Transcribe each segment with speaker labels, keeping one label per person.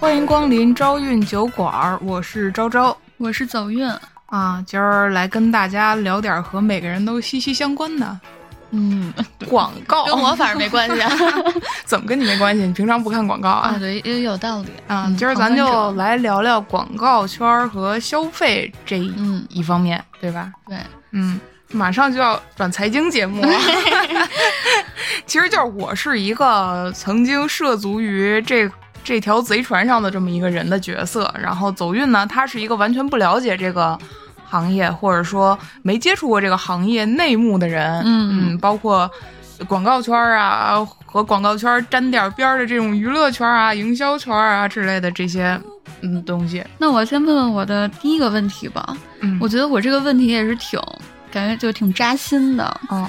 Speaker 1: 欢迎光临招运酒馆儿，我是昭昭
Speaker 2: 我是走运，
Speaker 1: 啊，今儿来跟大家聊点儿和每个人都息息相关的
Speaker 2: 嗯，
Speaker 1: 广告。
Speaker 2: 跟我反正没关系啊。
Speaker 1: 怎么跟你没关系？你平常不看广告啊？
Speaker 2: 啊，对，也有道理
Speaker 1: 啊，
Speaker 2: 嗯
Speaker 1: 今儿咱就来聊聊广告圈和消费这一方面，对吧？
Speaker 2: 对，
Speaker 1: 嗯，马上就要转财经节目了。其实就是我是一个曾经涉足于这这条贼船上的这么一个人的角色，然后走运呢，他是一个完全不了解这个行业，或者说没接触过这个行业内幕的人。
Speaker 2: 嗯
Speaker 1: 包括广告圈儿啊和广告圈儿沾点边儿的这种娱乐圈儿啊、营销圈儿啊之类的这些嗯东西。
Speaker 2: 那我先问问我的第一个问题吧。
Speaker 1: 嗯
Speaker 2: 我觉得我这个问题也是挺，感觉就挺扎心的。
Speaker 1: 哦，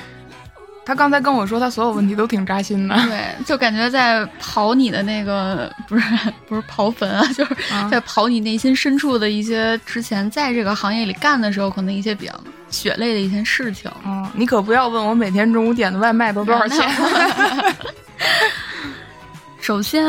Speaker 1: 他刚才跟我说，他所有问题都挺扎心的。
Speaker 2: 对，就感觉在刨你的那个，不是 不是刨坟啊，就是
Speaker 1: 啊
Speaker 2: 在刨你内心深处的一些之前在这个行业里干的时候，可能一些比较血泪的一些事情。
Speaker 1: 哦，你可不要问我每天中午点的外卖都多少钱。
Speaker 2: 首先，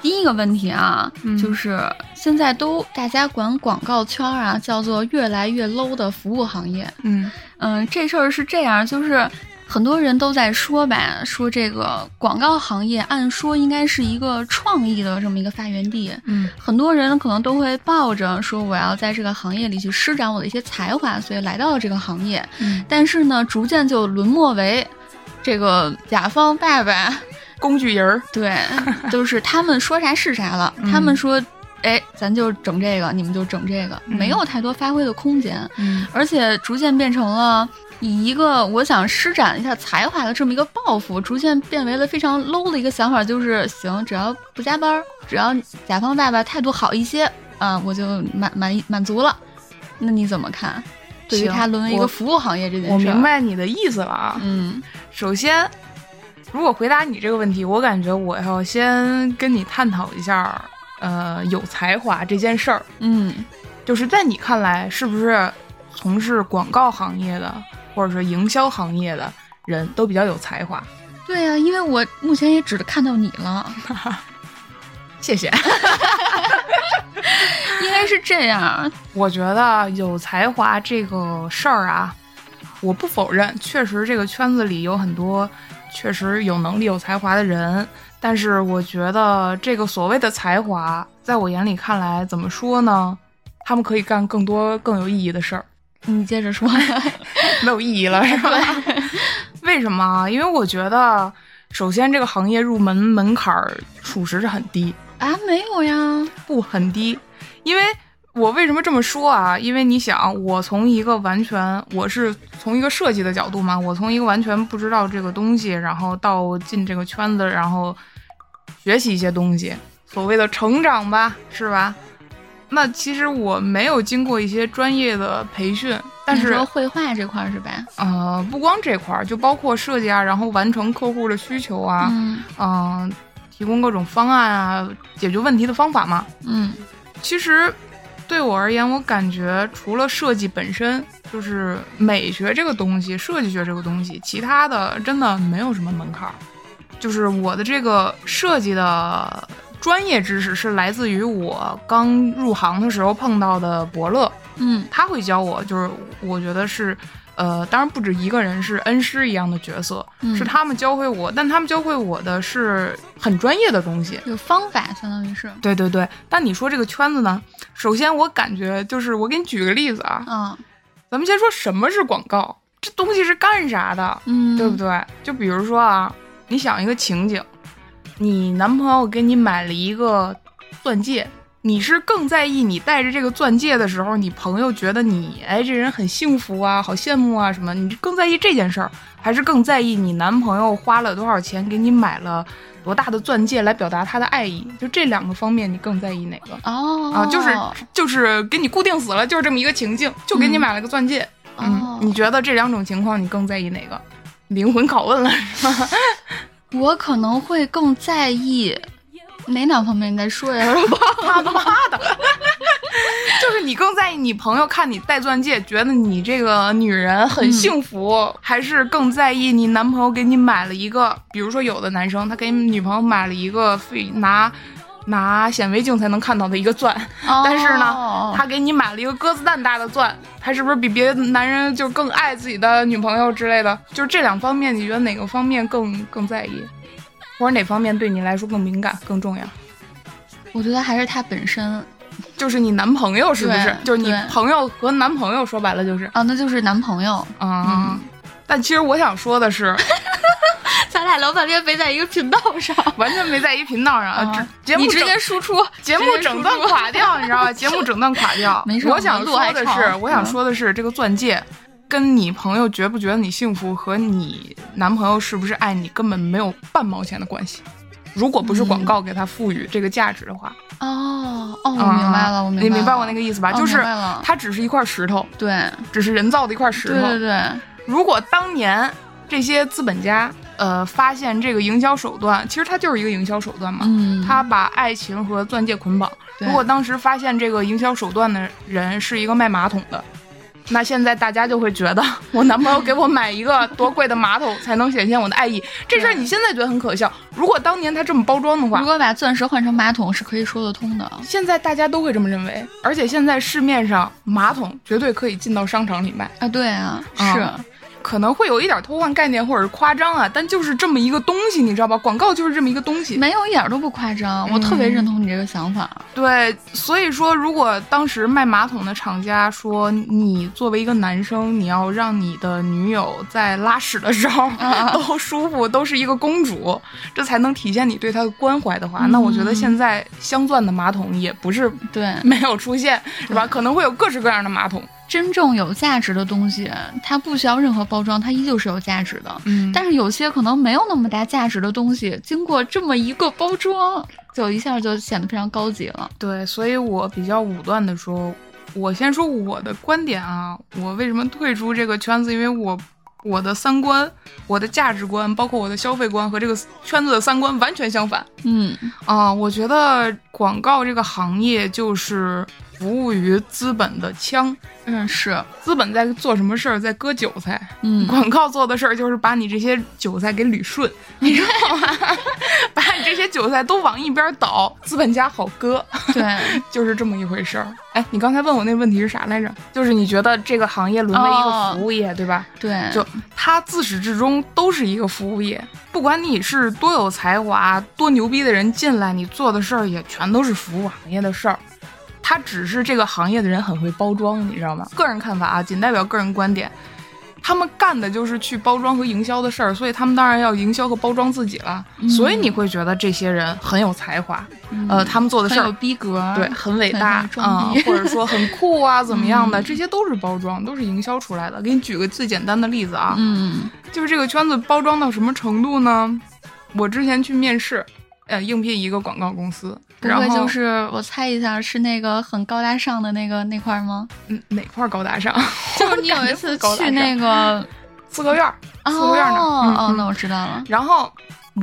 Speaker 2: 第一个问题啊，
Speaker 1: 嗯
Speaker 2: 就是现在都大家管广告圈啊叫做越来越 low 的服务行业。
Speaker 1: 嗯
Speaker 2: 嗯，这事儿是这样，就是很多人都在说吧，说这个广告行业按说应该是一个创意的这么一个发源地。
Speaker 1: 嗯
Speaker 2: 很多人可能都会抱着说我要在这个行业里去施展我的一些才华，所以来到了这个行业。
Speaker 1: 嗯，
Speaker 2: 但是呢，逐渐就沦没为这个甲方爸爸，
Speaker 1: 工具人儿。
Speaker 2: 对，就是他们说啥是啥了。
Speaker 1: 嗯
Speaker 2: 他们说，哎，咱就整这个，你们就整这个，
Speaker 1: 嗯
Speaker 2: 没有太多发挥的空间，
Speaker 1: 嗯
Speaker 2: 而且逐渐变成了。以一个我想施展一下才华的这么一个抱负，逐渐变为了非常 low 的一个想法，就是行，只要不加班，只要甲方爸爸态度好一些啊，我就满满意满足了。那你怎么看？对于他沦为一个服务行业这件事，
Speaker 1: 我明。白你的意思了啊。
Speaker 2: 嗯
Speaker 1: 首先，如果回答你这个问题，我感觉我要先跟你探讨一下，呃，有才华这件事儿，
Speaker 2: 嗯
Speaker 1: 就是在你看来，是不是从事广告行业的或者说营销行业的人都比较有才华？
Speaker 2: 对呀、因为我目前也只看到你了。
Speaker 1: 谢谢。
Speaker 2: 应该是这样，
Speaker 1: 我觉得有才华这个事儿啊，我不否认，确实这个圈子里有很多确实有能力、有才华的人。但是我觉得这个所谓的才华，在我眼里看来，怎么说呢？他们可以干更多更有意义的事儿，
Speaker 2: 你接着说。
Speaker 1: 没有意义了，是吧？为什么啊？因为我觉得，首先这个行业入门门槛儿属实是很低，
Speaker 2: 啊，没有呀。
Speaker 1: 不很低，因为我为什么这么说啊？因为你想，我从一个完全我是从一个设计的角度嘛，我从一个完全不知道这个东西，然后到进这个圈子，然后学习一些东西，所谓的成长吧，是吧？那其实我没有经过一些专业的培训，但
Speaker 2: 你
Speaker 1: 是
Speaker 2: 说绘画这块儿是吧？
Speaker 1: 呃，不光这块儿，就包括设计啊，然后完成客户的需求啊，
Speaker 2: 嗯
Speaker 1: 嗯、提供各种方案啊，解决问题的方法嘛。
Speaker 2: 嗯
Speaker 1: 其实对我而言，我感觉除了设计本身，就是美学这个东西、设计学这个东西，其他的真的没有什么门槛儿。就是我的这个设计的专业知识是来自于我刚入行的时候碰到的伯乐，
Speaker 2: 嗯
Speaker 1: 他会教我，就是我觉得是。呃，当然不止一个人是恩师一样的角色，
Speaker 2: 嗯
Speaker 1: 是他们教会我，但他们教会我的是很专业的东西。
Speaker 2: 有方法，相当于是。
Speaker 1: 对对对，但你说这个圈子呢？首先我感觉就是，我给你举个例子啊，
Speaker 2: 嗯，
Speaker 1: 咱们先说什么是广告，这东西是干啥的，
Speaker 2: 嗯，
Speaker 1: 对不？对？就比如说啊，你想一个情景，你男朋友给你买了一个钻戒，你是更在意你戴着这个钻戒的时候，你朋友觉得你哎这人很幸福啊，好羡慕啊什么？你更在意这件事儿，还是更在意你男朋友花了多少钱给你买了多大的钻戒来表达他的爱意？就这两个方面，你更在意哪个？
Speaker 2: 哦，
Speaker 1: 啊，就是就是给你固定死了，就是这么一个情境，就给你
Speaker 2: 嗯
Speaker 1: 买了个钻戒。嗯
Speaker 2: 哦，
Speaker 1: 你觉得这两种情况你更在意哪个？灵魂拷问了 是吗？
Speaker 2: 我可能会更在意哪两方面？你再说一下吧。
Speaker 1: 他妈的！就是你更在意你朋友看你戴钻戒，觉得你这个女人很幸福，还是更在意你男朋友给你买了一个？比如说，有的男生他给女朋友买了一个非拿拿显微镜才能看到的一个钻，但是呢，他给你买了一个鸽子蛋大的钻，他是不是比别的男人就更爱自己的女朋友之类的？就是这两方面，你觉得哪个方面更更在意，或者哪方面对你来说更敏感、更重要？
Speaker 2: 我觉得还是他本身，
Speaker 1: 就是你男朋友是不是？就是你朋友和男朋友，说白了就是
Speaker 2: 啊，那就是男朋友
Speaker 1: 啊。但其实我想说的是。
Speaker 2: 咱俩老半天没在一个频道上，
Speaker 1: 完全没在一频道上。节目
Speaker 2: 直接输出，
Speaker 1: 节目整段垮掉，你知道吧？节目整段垮掉。
Speaker 2: 没事，
Speaker 1: 我想说的是，我想说的是，这个钻戒跟你朋友觉不觉得你幸福，和你男朋友是不是爱你，根本没有半毛钱的关系。如果不是广告给他赋予这个价值的话，
Speaker 2: 哦哦，我明白了，我明白。
Speaker 1: 你明白我那个意思吧？就是它只是一块石头，
Speaker 2: 对，
Speaker 1: 只是人造的一块石头。
Speaker 2: 对对对。
Speaker 1: 如果当年这些资本家。呃，发现这个营销手段，其实它就是一个营销手段嘛。嗯，他把爱情和钻戒捆绑。如果当时发现这个营销手段的人是一个卖马桶的，那现在大家就会觉得，我男朋友给我买一个多贵的马桶才能显现我的爱意。这事儿你现在觉得很可笑。如果当年他这么包装的话，
Speaker 2: 如果把钻石换成马桶是可以说得通的。
Speaker 1: 现在大家都会这么认为，而且现在市面上马桶绝对可以进到商场里卖
Speaker 2: 啊。对啊，是。
Speaker 1: 可能会有一点偷换概念或者是夸张啊，但就是这么一个东西，你知道吧？广告就是这么一个东西，
Speaker 2: 没有一点都不夸张。我特别认同你这个想法。
Speaker 1: 对，所以说，如果当时卖马桶的厂家说你作为一个男生，你要让你的女友在拉屎的时候 都舒服，都是一个公主，这才能体现你对她的关怀的话，那我觉得现在镶钻的马桶也不是
Speaker 2: 对
Speaker 1: 没有出现，是吧？可能会有各式各样的马桶。
Speaker 2: 真正有价值的东西，它不需要任何包装，它依旧是有价值的。嗯，但是有些可能没有那么大价值的东西，经过这么一个包装，就一下就显得非常高级了。
Speaker 1: 对，所以我比较武断的说，我先说我的观点啊，我为什么退出这个圈子？因为我我的三观、我的价值观，包括我的消费观和这个圈子的三观完全相反。
Speaker 2: 嗯
Speaker 1: 啊，我觉得广告这个行业就是。服务于资本的枪，
Speaker 2: 嗯，是
Speaker 1: 资本在做什么事儿，在割韭菜。
Speaker 2: 嗯，
Speaker 1: 广告做的事儿就是把你这些韭菜给捋顺，你知道吗？把你这些韭菜都往一边倒，资本家好割。
Speaker 2: 对，
Speaker 1: 就是这么一回事儿。哎，你刚才问我那问题是啥来着？就是你觉得这个行业沦为一个服务业，对吧？
Speaker 2: 对，
Speaker 1: 就它自始至终都是一个服务业，不管你是多有才华、多牛逼的人进来，你做的事儿也全都是服务行业的事儿。他只是这个行业的人很会包装，你知道吗？个人看法啊，仅代表个人观点。他们干的就是去包装和营销的事儿，所以他们当然要营销和包装自己了。所以你会觉得这些人很有才华，呃，他们做的事儿
Speaker 2: 有逼格，
Speaker 1: 对，很伟大啊，或者说很酷啊，怎么样的？这些都是包装，都是营销出来的。给你举个最简单的例子啊，
Speaker 2: 嗯，
Speaker 1: 就是这个圈子包装到什么程度呢？我之前去面试。呃，应聘一个广告公司，
Speaker 2: 不会就是我猜一下是那个很高大上的那个那块吗？
Speaker 1: 嗯，哪块高大上？
Speaker 2: 就是你有一次去那个
Speaker 1: 四合院，四合院那。哦
Speaker 2: 哦，那我知道了。
Speaker 1: 然后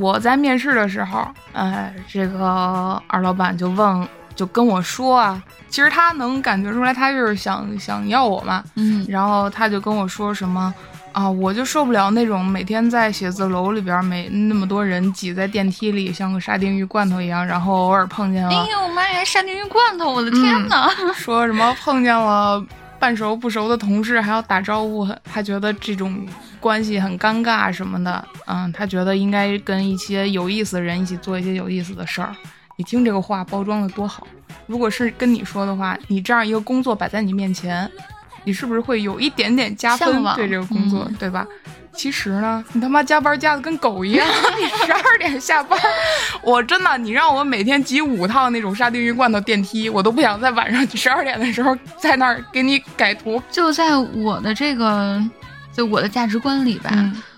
Speaker 1: 我在面试的时候，哎，这个二老板就问，就跟我说啊，其实他能感觉出来，他就是想想要我嘛。
Speaker 2: 嗯。
Speaker 1: 然后他就跟我说什么。啊，我就受不了那种每天在写字楼里边，每那么多人挤在电梯里，像个沙丁鱼罐头一样，然后偶尔碰见了，哎
Speaker 2: 呦妈呀，沙丁鱼罐头，我的天哪！
Speaker 1: 说什么碰见了半熟不熟的同事还要打招呼，他觉得这种关系很尴尬什么的。嗯，他觉得应该跟一些有意思的人一起做一些有意思的事儿。你听这个话包装的多好，如果是跟你说的话，你这样一个工作摆在你面前。你是不是会有一点点加分？对这个工作，对吧？其实呢，你他妈加班加的跟狗一样，你十二点下班，我真的，你让我每天挤五趟那种沙丁鱼罐头电梯，我都不想在晚上十二点的时候在那儿给你改图。
Speaker 2: 就在我的这个，就我的价值观里吧。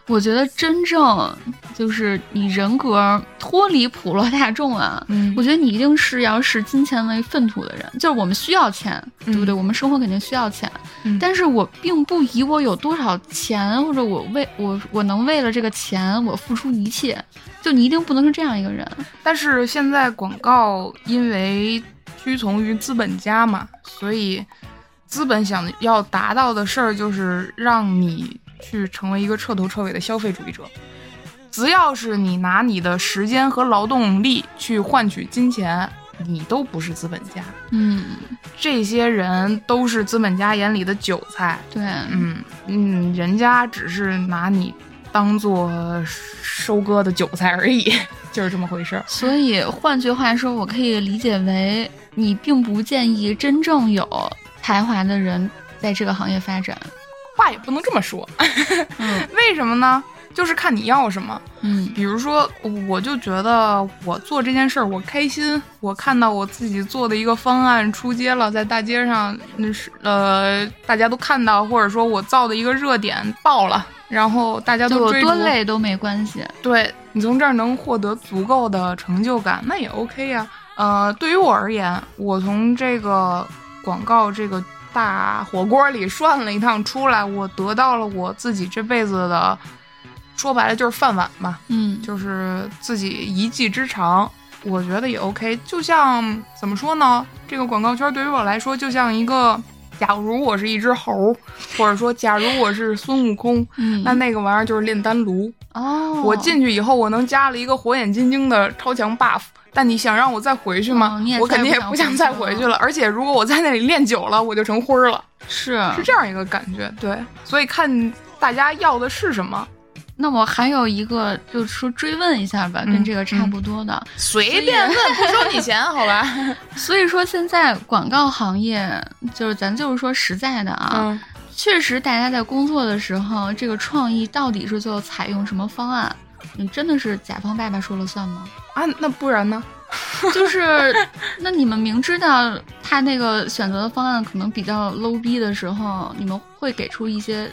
Speaker 2: 我觉得真正就是你人格脱离普罗大众啊，我觉得你一定是要视金钱为粪土的人。就是我们需要钱，对不对？我们生活肯定需要钱，但是我并不以我有多少钱，或者我为我我能为了这个钱我付出一切。就你一定不能是这样一个人。
Speaker 1: 但是现在广告因为屈从于资本家嘛，所以资本想要达到的事儿就是让你。去成为一个彻头彻尾的消费主义者，只要是你拿你的时间和劳动力去换取金钱，你都不是资本家。
Speaker 2: 嗯，
Speaker 1: 这些人都是资本家眼里的韭菜。
Speaker 2: 对，
Speaker 1: 嗯嗯，人家只是拿你当做收割的韭菜而已，就是这么回事儿。
Speaker 2: 所以换句话说，我可以理解为你并不建议真正有才华的人在这个行业发展。
Speaker 1: 话也不能这么说，
Speaker 2: 嗯
Speaker 1: 为什么呢？就是看你要什么。
Speaker 2: 嗯
Speaker 1: 比如说，我就觉得我做这件事儿我开心，我看到我自己做的一个方案出街了，在大街上，那是呃大家都看到，或者说我造的一个热点爆了，然后大家都追逐
Speaker 2: 多累都没关系。
Speaker 1: 对你从这儿能获得足够的成就感，那也 OK 呀、呃，对于我而言，我从这个广告这个大火锅里涮了一趟出来，我得到了我自己这辈子的，说白了就是饭碗吧，
Speaker 2: 嗯，
Speaker 1: 就是自己一技之长。我觉得也 OK，就像怎么说呢？这个广告圈对于我来说，就像一个，假如我是一只猴，或者说假如我是孙悟空，
Speaker 2: 嗯
Speaker 1: 那那个玩意儿就是炼丹炉。
Speaker 2: 哦，
Speaker 1: 我进去以后，我能加了一个火眼金睛的超强 buff。但你想让我再回去吗？
Speaker 2: 哦
Speaker 1: 我肯定也不想再
Speaker 2: 回去了。
Speaker 1: 而且如果我在那里练久了，我就成灰儿了，
Speaker 2: 是
Speaker 1: 是这样一个感觉。对，所以看大家要的是什么，
Speaker 2: 那我还有一个，就是说追问一下吧，
Speaker 1: 嗯
Speaker 2: 跟这个差不多的。
Speaker 1: 随便问，不收你钱，好吧？
Speaker 2: 所以说，现在广告行业，就是咱就是说实在的啊，
Speaker 1: 嗯，
Speaker 2: 确实大家在工作的时候，这个创意到底是最后采用什么方案，你真的是甲方爸爸说了算吗？
Speaker 1: 啊，那不然呢？
Speaker 2: 就是，那你们明知道他那个选择的方案可能比较 low 逼的时候，你们会给出一些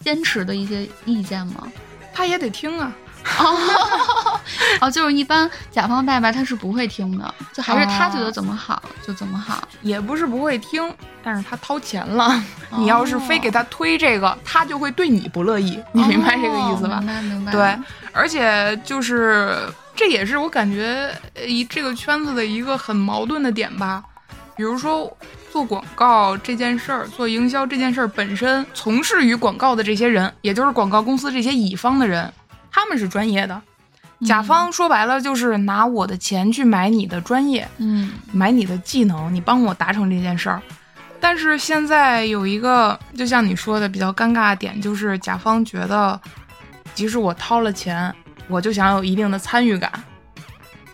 Speaker 2: 坚持的一些意见吗？
Speaker 1: 他也得听啊。
Speaker 2: 哦，就是一般甲方爸爸他是不会听的，就还是他觉
Speaker 1: 哦
Speaker 2: 得怎么好就怎么好。
Speaker 1: 也不是不会听，但是他掏钱了。你要是非给他推这个，他就会对你不乐意。你明白这个意思吧
Speaker 2: 哦？明白明白。
Speaker 1: 对，而且就是这也是我感觉呃一这个圈子的一个很矛盾的点吧。比如说做广告这件事儿，做营销这件事儿本身，从事于广告的这些人，也就是广告公司这些乙方的人，他们是专业的。甲方说白了就是拿我的钱去买你的专业，
Speaker 2: 嗯
Speaker 1: 买你的技能，你帮我达成这件事儿。但是现在有一个，就像你说的比较尴尬的点，就是甲方觉得，即使我掏了钱，我就想有一定的参与感，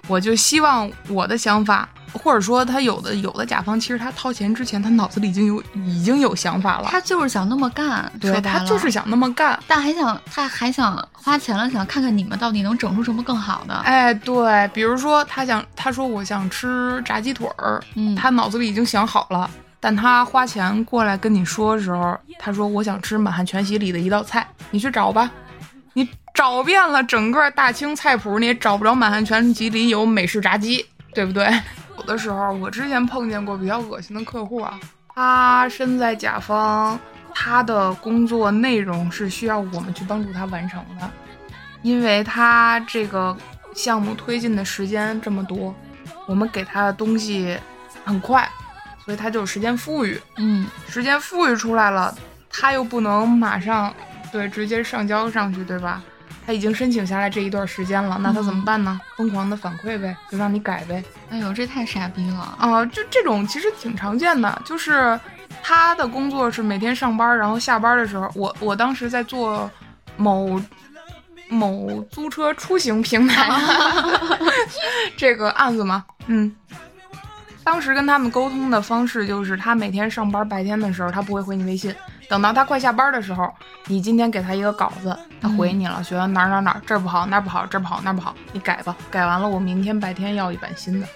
Speaker 1: 我就希望我的想法，或者说他有的有的甲方，其实他掏钱之前，他脑子里已经有已经有想法了，
Speaker 2: 他就是想那么干，
Speaker 1: 对他就是，想那么干。
Speaker 2: 但还想他还想花钱了，想看看你们到底能整出什么更好的。
Speaker 1: 哎，对，比如说他想，他说我想吃炸鸡腿儿，
Speaker 2: 嗯，
Speaker 1: 他脑子里已经想好了，但他花钱过来跟你说的时候，他说我想吃满汉全席里的一道菜，你去找吧。你找遍了整个大清菜谱，你也找不着满汉全席里有美式炸鸡，对不对？有的时候，我之前碰见过比较恶心的客户啊，他身在甲方，他的工作内容是需要我们去帮助他完成的，因为他这个项目推进的时间这么多，我们给他的东西很快，所以他就有时间富裕。
Speaker 2: 嗯
Speaker 1: 时间富裕出来了，他又不能马上对直接上交上去，对吧？他已经申请下来这一段时间了，那他怎么办呢？疯狂的反馈呗，就让你改呗。
Speaker 2: 哎呦，这太傻逼了。
Speaker 1: 啊、就这种其实挺常见的，就是他的工作是每天上班，然后下班的时候，我我当时在做某某租车出行平台 这个案子嘛，嗯。当时跟他们沟通的方式就是，他每天上班白天的时候，他不会回你微信。等到他快下班的时候，你今天给他一个稿子，他回你了，觉得哪儿哪儿哪儿这儿不好，那儿不好，这儿不好，那儿不好，你改吧。改完了，我明天白天要一版新的。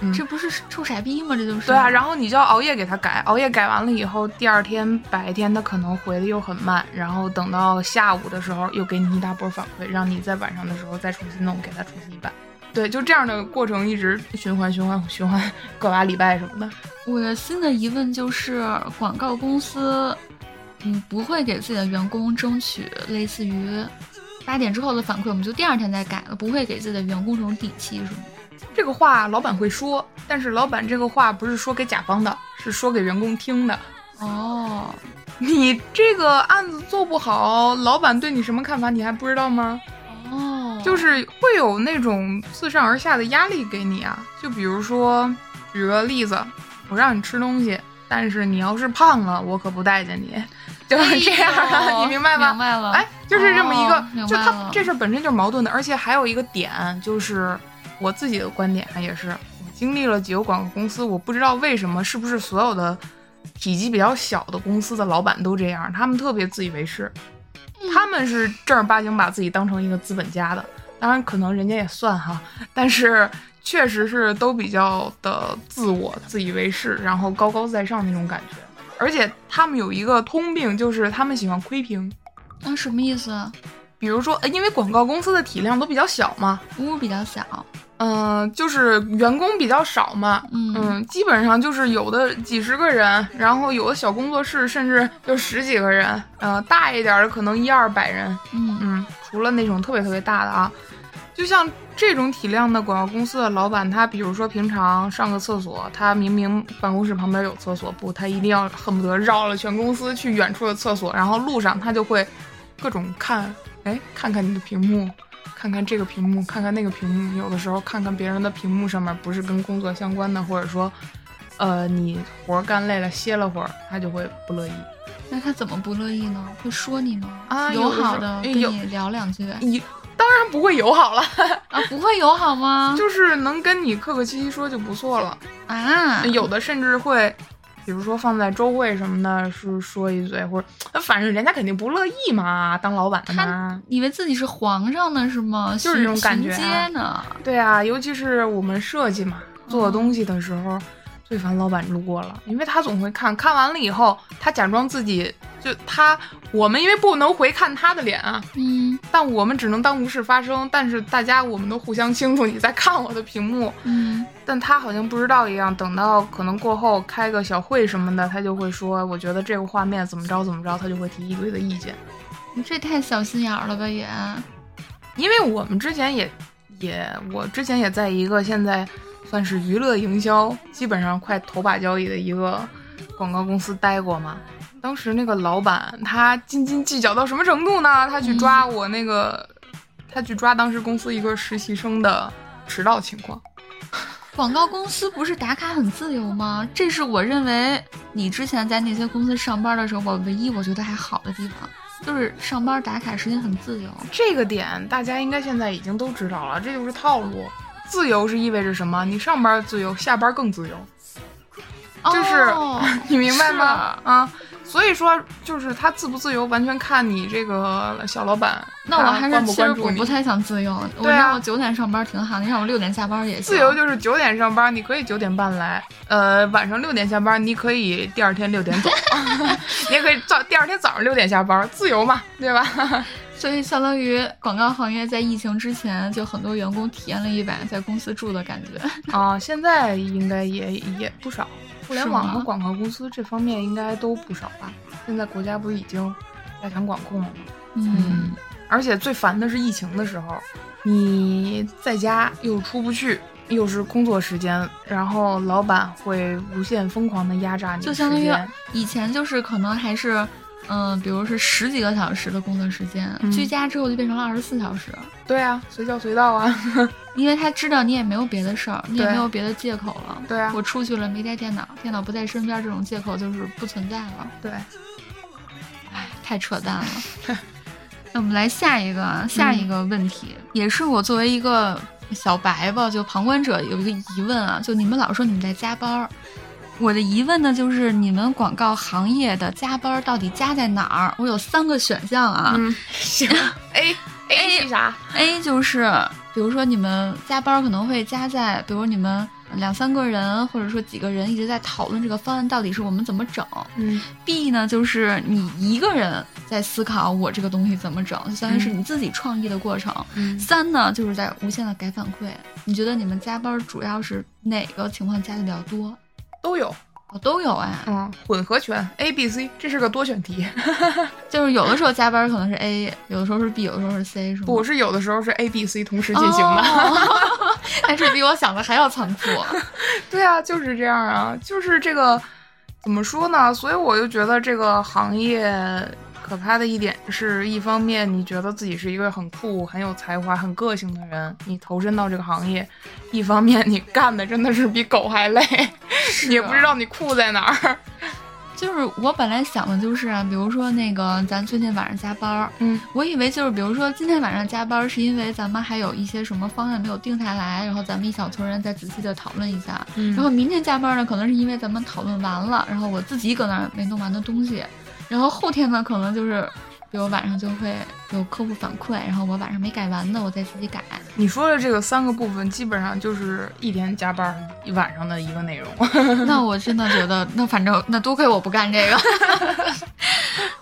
Speaker 1: 嗯
Speaker 2: 这不是臭傻逼吗？这就是。
Speaker 1: 对啊，然后你就要熬夜给他改，熬夜改完了以后，第二天白天他可能回的又很慢，然后等到下午的时候又给你一大波反馈，让你在晚上的时候再重新弄，给他重新一版。对，就这样的过程一直循环循环循环，个把礼拜什么的。
Speaker 2: 我的新的疑问就是，广告公司，嗯，不会给自己的员工争取类似于八点之后的反馈，我们就第二天再改了，不会给自己的员工这种底气，是吗？
Speaker 1: 这个话老板会说，但是老板这个话不是说给甲方的，是说给员工听的。
Speaker 2: 哦，
Speaker 1: 你这个案子做不好，老板对你什么看法，你还不知道吗？
Speaker 2: 哦，哦，
Speaker 1: 就是会有那种自上而下的压力给你啊。就比如说，举个例子，我让你吃东西，但是你要是胖了，我可不待见你，就是这样你明白吗？
Speaker 2: 明白了。
Speaker 1: 哎，就是这么一个，
Speaker 2: 哦
Speaker 1: 就
Speaker 2: 他
Speaker 1: 这事儿本身就是矛盾的，而且还有一个点，就是我自己的观点也是，我经历了几个广告公司，我不知道为什么，是不是所有的体积比较小的公司的老板都这样，他们特别自以为是，
Speaker 2: 嗯
Speaker 1: 他们是正儿八经把自己当成一个资本家的，当然可能人家也算哈，但是确实是都比较的自我、自以为是，然后高高在上那种感觉。而且他们有一个通病，就是他们喜欢窥屏。
Speaker 2: 啊，什么意思？
Speaker 1: 比如说，呃因为广告公司的体量都比较小嘛，
Speaker 2: 屋比较小，
Speaker 1: 嗯、就是员工比较少嘛，
Speaker 2: 嗯
Speaker 1: 嗯，基本上就是有的几十个人，然后有的小工作室甚至就十几个人，呃，大一点的可能一二百人，
Speaker 2: 嗯
Speaker 1: 嗯，除了那种特别特别大的啊，就像这种体量的广告公司的老板，他比如说平常上个厕所，他明明办公室旁边有厕所，不，他一定要恨不得绕了全公司去远处的厕所，然后路上他就会各种看，哎，看看你的屏幕。看看这个屏幕，看看那个屏幕，有的时候看看别人的屏幕上面不是跟工作相关的，或者说，呃，你活儿干累了歇了会儿，他就会不乐意。
Speaker 2: 那他怎么不乐意呢？会说你吗？
Speaker 1: 啊有的时候
Speaker 2: 好的跟你聊两句
Speaker 1: 你当然不会友好了，
Speaker 2: 啊？不会友好吗？
Speaker 1: 就是能跟你客客气气说就不错了。
Speaker 2: 啊，
Speaker 1: 有的甚至会，比如说放在周会什么的，是说一嘴，或者呃反正人家肯定不乐意嘛，当老板的嘛。
Speaker 2: 以为自己是皇上呢是吗？
Speaker 1: 就是这种感觉。对啊，尤其是我们设计嘛，做东西的时候，最烦老板路过了，因为他总会看看完了以后，他假装自己就他我们因为不能回看他的脸啊，
Speaker 2: 嗯
Speaker 1: 但我们只能当无事发生。但是大家我们都互相清楚你在看我的屏幕，
Speaker 2: 嗯，
Speaker 1: 但他好像不知道一样。等到可能过后开个小会什么的，他就会说，我觉得这个画面怎么着怎么着，他就会提一堆的意见。
Speaker 2: 你这太小心眼儿了吧也。
Speaker 1: 因为我们之前也也，我之前也在一个现在算是娱乐营销，基本上快头把交椅的一个广告公司待过嘛。当时那个老板他斤斤计较到什么程度呢？他去抓我那个，他去抓当时公司一个实习生的迟到情况。
Speaker 2: 广告公司不是打卡很自由吗？这是我认为你之前在那些公司上班的时候，我唯一我觉得还好的地方，就是上班打卡时间很自由。
Speaker 1: 这个点大家应该现在已经都知道了，这就是套路。自由是意味着什么？你上班自由，下班更自由。就是
Speaker 2: 哦
Speaker 1: 你明白吗
Speaker 2: 是？
Speaker 1: 啊，所以说就是他自不自由，完全看你这个小老板。
Speaker 2: 那我还是我不太想自由，我
Speaker 1: 对啊
Speaker 2: 让我九点上班挺好，你让我六点下班也行。
Speaker 1: 自由就是九点上班，你可以九点半来，呃，晚上六点下班，你可以第二天六点走，你也可以早第二天早上六点下班，自由嘛，对吧？
Speaker 2: 所以相当于广告行业在疫情之前，就很多员工体验了一把在公司住的感觉。
Speaker 1: 啊，现在应该也也不少，互联网和广告公司这方面应该都不少吧？现在国家不是已经加强管控了吗？
Speaker 2: 嗯，
Speaker 1: 而且最烦的是疫情的时候，你在家又出不去，又是工作时间，然后老板会无限疯狂的压榨你
Speaker 2: 就相当于。以前就是可能还是，嗯、比如是十几个小时的工作时间，
Speaker 1: 嗯
Speaker 2: 居家之后就变成了二十四小时，
Speaker 1: 对啊，随叫随到啊。
Speaker 2: 因为他知道你也没有别的事儿，你也没有别的借口了。
Speaker 1: 对啊
Speaker 2: 我出去了没带电脑，电脑不在身边，这种借口就是不存在了。
Speaker 1: 对，
Speaker 2: 唉，太扯淡了。那我们来下一个啊，下一个问题、也是我作为一个小白吧，就旁观者有一个疑问啊，就你们老说你们在加班儿，我的疑问呢就是你们广告行业的加班儿到底加在哪儿？我有三个选项啊、
Speaker 1: 嗯，行，A A 是啥
Speaker 2: ？a 就是比如说你们加班儿可能会加在，比如你们两三个人或者说几个人一直在讨论这个方案到底是我们怎么整。
Speaker 1: 嗯
Speaker 2: B 呢，就是你一个人在思考我这个东西怎么整，就相当于是你自己创意的过程。
Speaker 1: 嗯
Speaker 2: 三呢，就是在无限的改反馈。你觉得你们加班主要是哪个情况加的比较多？
Speaker 1: 都有，
Speaker 2: 哦，都有哎，
Speaker 1: 嗯，混合拳 A B C，这是个多选题，
Speaker 2: 就是有的时候加班可能是 A，有的时候是 B，有的时候是 C，是吗？
Speaker 1: 不是有的时候是 A B C 同时进行的。
Speaker 2: 哦 还是比我想的还要残酷。
Speaker 1: 对啊，就是这样啊，就是这个怎么说呢？所以我就觉得这个行业可怕的一点是，一方面你觉得自己是一个很酷、很有才华、很个性的人，你投身到这个行业；一方面你干的真的是比狗还累，你也不知道你酷在哪儿。
Speaker 2: 就是我本来想的就是啊，比如说那个咱最近晚上加班儿，
Speaker 1: 嗯，
Speaker 2: 我以为就是比如说今天晚上加班儿是因为咱们还有一些什么方案没有定下来，然后咱们一小撮人再仔细的讨论一下，
Speaker 1: 嗯
Speaker 2: 然后明天加班呢，可能是因为咱们讨论完了，然后我自己搁那儿没弄完的东西，然后后天呢，可能就是比如晚上就会有客户反馈，然后我晚上没改完的，我再自己改。
Speaker 1: 你说的这个三个部分，基本上就是一天加班一晚上的一个内容。
Speaker 2: 那我真的觉得，那反正那多亏我不干这个。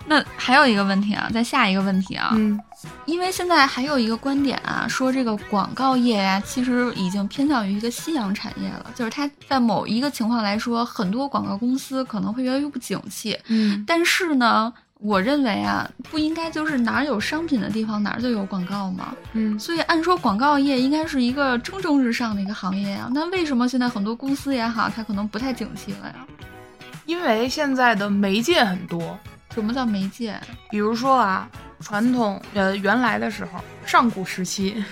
Speaker 2: 那还有一个问题啊，再下一个问题啊，
Speaker 1: 嗯
Speaker 2: 因为现在还有一个观点啊，说这个广告业呀、其实已经偏向于一个夕阳产业了，就是它在某一个情况来说，很多广告公司可能会越来越不景气，
Speaker 1: 嗯
Speaker 2: 但是呢。我认为啊，不应该就是哪儿有商品的地方哪儿就有广告吗？
Speaker 1: 嗯
Speaker 2: 所以按说广告业应该是一个蒸蒸日上的一个行业呀。那为什么现在很多公司也好，它可能不太景气了呀？
Speaker 1: 因为现在的媒介很多，
Speaker 2: 什么叫媒介？
Speaker 1: 比如说啊，传统呃原来的时候，上古时期，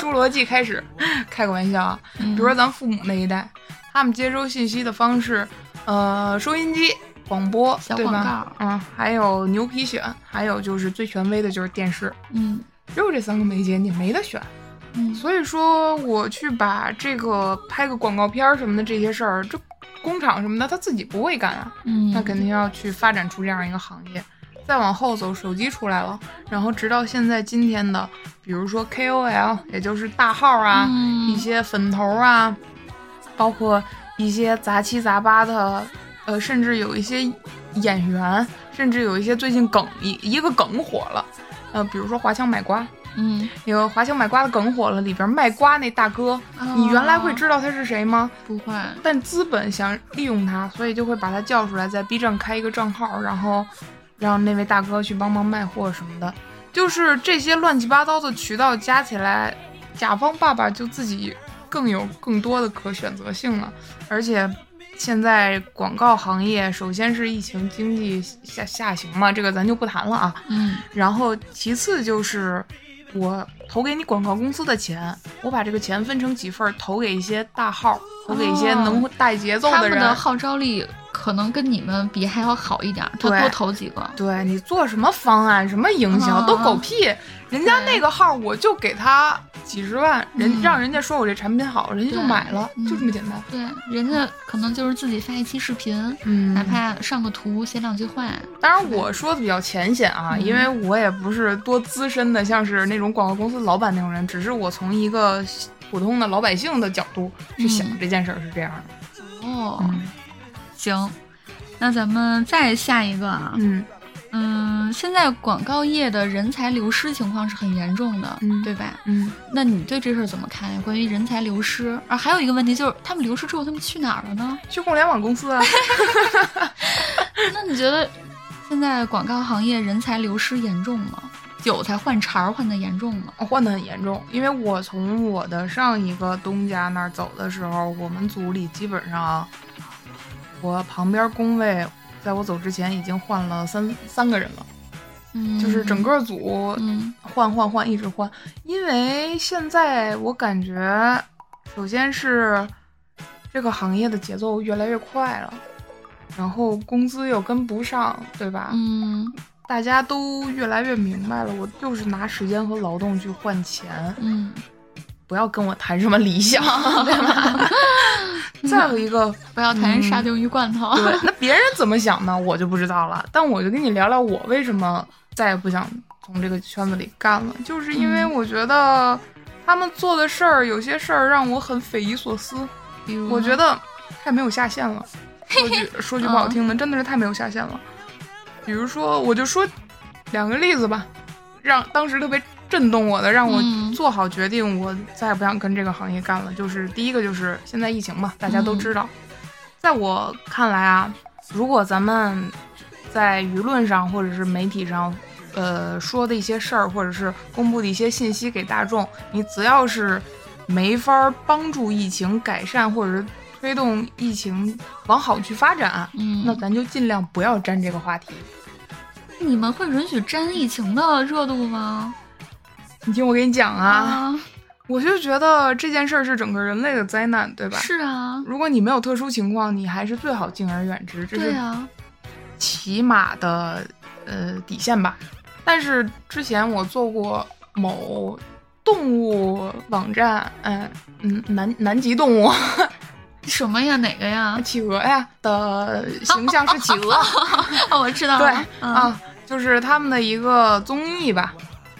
Speaker 1: 侏罗纪开始，开个玩笑啊，
Speaker 2: 比
Speaker 1: 比如说咱父母那一代，他们接收信息的方式，呃，收音机、广播，
Speaker 2: 小
Speaker 1: 对吧？嗯，还有牛皮癣，还有就是最权威的就是电视，
Speaker 2: 嗯
Speaker 1: 只有这三个媒介，你没得选。
Speaker 2: 嗯，
Speaker 1: 所以说，我去把这个拍个广告片儿什么的这些事儿，这工厂什么的他自己不会干啊，
Speaker 2: 嗯，
Speaker 1: 那肯定要去发展出这样一个行业。再往后走，手机出来了，然后直到现在今天的，比如说 KOL，也就是大号啊，
Speaker 2: 嗯
Speaker 1: 一些粉头啊，包括一些杂七杂八的，呃，甚至有一些演员，甚至有一些最近梗一一个梗火了，呃，比如说华强买瓜，
Speaker 2: 嗯，
Speaker 1: 那个华强买瓜的梗火了，里边卖瓜那大哥，你原来会知道他是谁吗？
Speaker 2: 不会，
Speaker 1: 但资本想利用他，所以就会把他叫出来，在 B 站开一个账号，然后让那位大哥去帮忙卖货什么的。就是这些乱七八糟的渠道加起来，甲方爸爸就自己更有更多的可选择性了。而且现在广告行业，首先是疫情经济下下行嘛，这个咱就不谈了啊。
Speaker 2: 嗯
Speaker 1: 然后其次就是我投给你广告公司的钱，我把这个钱分成几份儿，投给一些大号，投给一些能带节奏的人。
Speaker 2: 他们的号召力可能跟你们比还要好一点，他
Speaker 1: 对
Speaker 2: 多投几个。
Speaker 1: 对你做什么方案、什么营销、
Speaker 2: 啊
Speaker 1: 都狗屁，人家那个号我就给他几十万，人、
Speaker 2: 嗯
Speaker 1: 让人家说我这产品好，人家就买了，
Speaker 2: 嗯
Speaker 1: 就这么简单。
Speaker 2: 对，人家可能就是自己发一期视频，
Speaker 1: 嗯
Speaker 2: 哪怕上个图写两句话。
Speaker 1: 当然我说的比较浅显啊，
Speaker 2: 嗯
Speaker 1: 因为我也不是多资深的，像是那种广告公司老板那种人，只是我从一个普通的老百姓的角度去想
Speaker 2: 嗯
Speaker 1: 这件事儿是这样的。
Speaker 2: 哦，
Speaker 1: 嗯
Speaker 2: 行，那咱们再下一个啊。
Speaker 1: 嗯
Speaker 2: 嗯，现在广告业的人才流失情况是很严重的，
Speaker 1: 嗯
Speaker 2: 对吧？
Speaker 1: 嗯，
Speaker 2: 那你对这事儿怎么看呀？关于人才流失啊，还有一个问题就是，他们流失之后，他们去哪儿了呢？
Speaker 1: 去互联网公司啊。
Speaker 2: 那你觉得现在广告行业人才流失严重吗？韭菜换茬儿换的严重吗？
Speaker 1: 换的很严重，因为我从我的上一个东家那儿走的时候，我们组里基本上，我旁边工位在我走之前已经换了三三个人了，
Speaker 2: 嗯，
Speaker 1: 就是整个组
Speaker 2: 嗯
Speaker 1: 换换换一直换，因为现在我感觉，首先是这个行业的节奏越来越快了，然后工资又跟不上，对吧？
Speaker 2: 嗯
Speaker 1: 大家都越来越明白了，我就是拿时间和劳动去换钱，
Speaker 2: 嗯
Speaker 1: 不要跟我谈什么理想，对吧？再有一个，
Speaker 2: 不要谈
Speaker 1: 嗯
Speaker 2: 沙丁鱼罐头。
Speaker 1: 对，那别人怎么想呢？我就不知道了。但我就跟你聊聊我为什么再也不想从这个圈子里干了，就是因为
Speaker 2: 嗯
Speaker 1: 我觉得他们做的事儿，有些事儿让我很匪夷所思。
Speaker 2: 比如，
Speaker 1: 我觉得太没有下限了。说句说句不好听的，真的是太没有下限了。比如说，我就说两个例子吧，让当时特别震动我的，让我
Speaker 2: 嗯
Speaker 1: 做好决定，我再也不想跟这个行业干了。就是第一个就是现在疫情嘛，大家都知道，在我看来啊，如果咱们在舆论上或者是媒体上，呃说的一些事儿，或者是公布的一些信息给大众，你只要是没法儿帮助疫情改善，或者是推动疫情往好去发展，
Speaker 2: 嗯，
Speaker 1: 那咱就尽量不要沾这个话题。
Speaker 2: 你们会允许沾疫情的热度吗？
Speaker 1: 你听我给你讲啊，
Speaker 2: 啊，
Speaker 1: 我就觉得这件事儿是整个人类的灾难，对吧？
Speaker 2: 是啊，
Speaker 1: 如果你没有特殊情况，你还是最好敬而远之，这是
Speaker 2: 对啊，
Speaker 1: 起码的呃底线吧。但是之前我做过某动物网站，嗯嗯，南南极动物
Speaker 2: 什么呀？哪个呀？
Speaker 1: 企鹅呀的形象是企鹅，
Speaker 2: 哦，我知道
Speaker 1: 对啊，就是他们的一个综艺吧，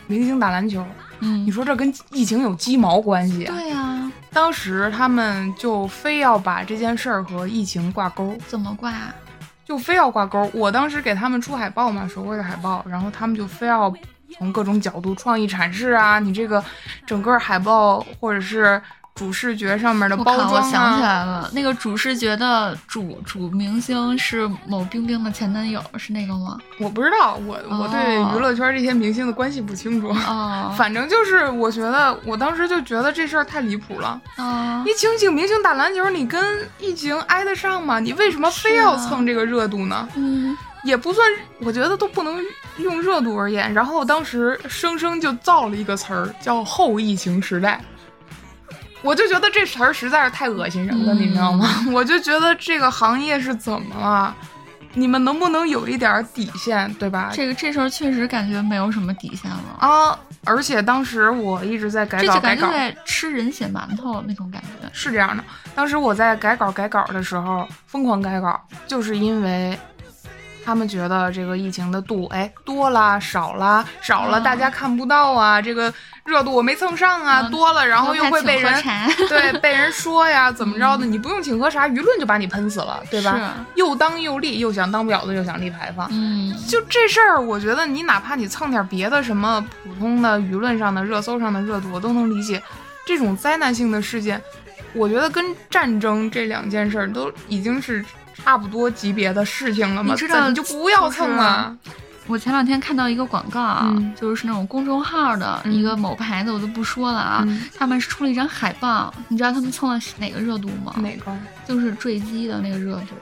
Speaker 1: 明星打篮球。
Speaker 2: 嗯
Speaker 1: 你，说这跟疫情有鸡毛关系啊？
Speaker 2: 对呀，
Speaker 1: 当时他们就非要把这件事儿和疫情挂钩，
Speaker 2: 怎么挂？
Speaker 1: 就非要挂钩。我当时给他们出海报嘛，手绘的海报，然后他们就非要从各种角度创意阐释啊，你这个整个海报或者是主视觉上面的，包装
Speaker 2: 我想起
Speaker 1: 啊，
Speaker 2: 来了，那个主视觉的主主明星是某冰冰的前男友，是那个吗？
Speaker 1: 我不知道，我我对
Speaker 2: 哦
Speaker 1: 娱乐圈这些明星的关系不清楚。
Speaker 2: 哦，
Speaker 1: 反正就是，我觉得我当时就觉得这事儿太离谱了。
Speaker 2: 啊
Speaker 1: 你请请明星打篮球，你跟疫情挨得上吗？你为什么非要蹭这个热度呢？
Speaker 2: 嗯，
Speaker 1: 也不算，我觉得都不能用热度而言。然后当时生生就造了一个词儿，叫后疫情时代。我就觉得这词儿实在是太恶心人了，
Speaker 2: 嗯
Speaker 1: 你知道吗？我就觉得这个行业是怎么了？你们能不能有一点儿底线，对吧？
Speaker 2: 这个这时候确实感觉没有什么底线了，
Speaker 1: 啊！而且当时我一直在改稿改稿
Speaker 2: 在吃人血馒头那种感觉。
Speaker 1: 是这样的。当时我在改稿改稿的时候疯狂改稿，就是因为他们觉得这个疫情的度，哎，多啦少啦少了，
Speaker 2: 嗯
Speaker 1: 大家看不到啊，这个热度我没蹭上啊，
Speaker 2: 嗯
Speaker 1: 多了，然后又会被人 对被人说呀，怎么着的？你不用请喝茶，舆论就把你喷死了，对吧？又当又立，又想当婊子，又想立牌坊。
Speaker 2: 嗯，
Speaker 1: 就这事儿，我觉得你哪怕你蹭点别的什么普通的舆论上的热搜上的热度，我都能理解。这种灾难性的事件，我觉得跟战争这两件事儿都已经是差不多级别的事情了嘛，
Speaker 2: 你知道
Speaker 1: 你就不要蹭啊！
Speaker 2: 我前两天看到一个广告啊，
Speaker 1: 嗯
Speaker 2: 就是那种公众号的
Speaker 1: 嗯
Speaker 2: 一个某牌子，我就不说了啊。
Speaker 1: 嗯
Speaker 2: 他们是出了一张海报，你知道他们蹭了哪个热度吗？
Speaker 1: 哪个？
Speaker 2: 就是坠机的那个热度。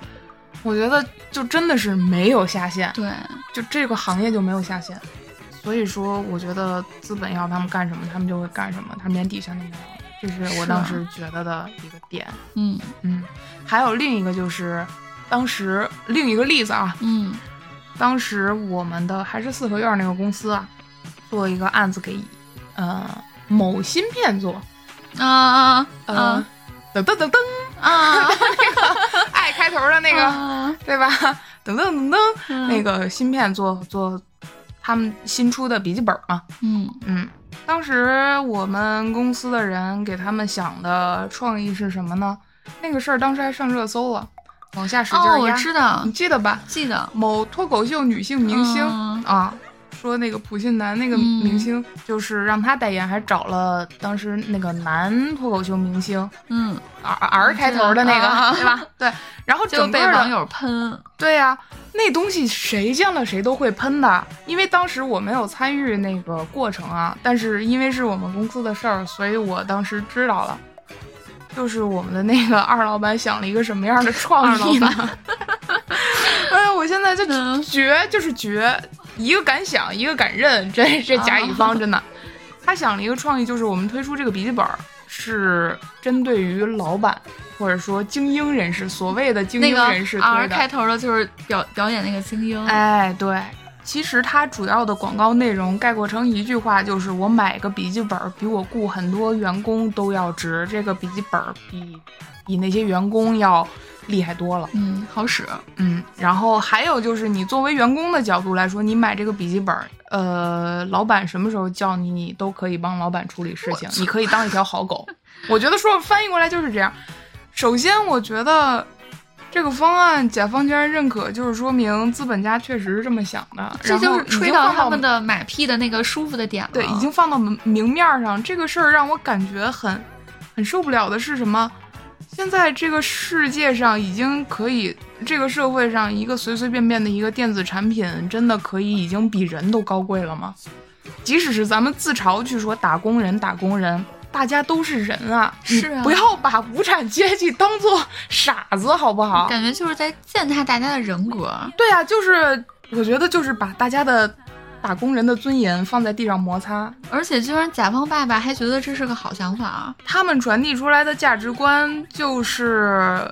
Speaker 1: 我觉得就真的是没有下限，
Speaker 2: 对，
Speaker 1: 就这个行业就没有下限。所以说，我觉得资本要他们干什么，他们就会干什么，他们连底线都没有。这是我当时觉得的一个点。
Speaker 2: 嗯
Speaker 1: 嗯，还有另一个就是，当时另一个例子啊，
Speaker 2: 嗯。
Speaker 1: 当时我们的还是四合院那个公司啊，做一个案子给呃某芯片做，
Speaker 2: 啊啊
Speaker 1: 呃
Speaker 2: 啊，
Speaker 1: 噔噔噔噔，
Speaker 2: 啊。
Speaker 1: 那 个爱开头的那个，
Speaker 2: 啊。
Speaker 1: 对吧？噔噔噔噔，
Speaker 2: 嗯。
Speaker 1: 那个芯片做做他们新出的笔记本嘛，
Speaker 2: 嗯。
Speaker 1: 嗯。当时我们公司的人给他们想的创意是什么呢？那个事儿当时还上热搜了，往下使劲
Speaker 2: 哦，我，知道。
Speaker 1: 你，记得吧？
Speaker 2: 记得，
Speaker 1: 某脱口秀女性明星、
Speaker 2: 嗯。
Speaker 1: 啊，说那个普信男那个
Speaker 2: 嗯。
Speaker 1: 明星，就是让他代言，还找了当时那个男脱口秀明星。
Speaker 2: 嗯
Speaker 1: ，R R 开头的那个，
Speaker 2: 啊
Speaker 1: 对吧？对，然后
Speaker 2: 就
Speaker 1: 整个
Speaker 2: 网友喷。
Speaker 1: 对呀、那东西谁见了谁都会喷的，因为当时我没有参与那个过程啊，但是因为是我们公司的事儿，所以我当时知道了。就是我们的那个二老板想了一个什么样的创意呢？哎呀，我现在就
Speaker 2: 嗯
Speaker 1: 绝就是绝，一个敢想，一个敢认，这 这甲乙方真的。他想了一个创意，就是我们推出这个笔记本是针对于老板或者说精英人士，所谓的精英人士的。
Speaker 2: 开头的就是表表演那个精英。
Speaker 1: 哎，对，其实它主要的广告内容概括成一句话，就是我买个笔记本儿比我雇很多员工都要值，这个笔记本儿比比那些员工要厉害多了。
Speaker 2: 嗯，好使。
Speaker 1: 嗯，然后还有就是你作为员工的角度来说，你买这个笔记本儿，呃，老板什么时候叫你，你都可以帮老板处理事情，你可以当一条好狗。我觉得说翻译过来就是这样。首先，我觉得这个方案甲方居然认可，就是说明资本家确实是这么想的，
Speaker 2: 这就是吹到他们的马屁的那个舒服的点了。
Speaker 1: 对，已经放到明明面儿上。这个事儿让我感觉很很受不了的是什么？现在这个世界上已经可以，这个社会上一个随随便便的一个电子产品，真的可以已经比人都高贵了吗？即使是咱们自嘲去说打工人，打工人，大家都是人啊，
Speaker 2: 是啊
Speaker 1: 不要把无产阶级当做傻子，好不好？
Speaker 2: 感觉就是在践踏大家的人格。
Speaker 1: 对啊，就是我觉得就是把大家的打工人的尊严放在地上摩擦。
Speaker 2: 而且居然甲方爸爸还觉得这是个好想法啊，
Speaker 1: 他们传递出来的价值观就是。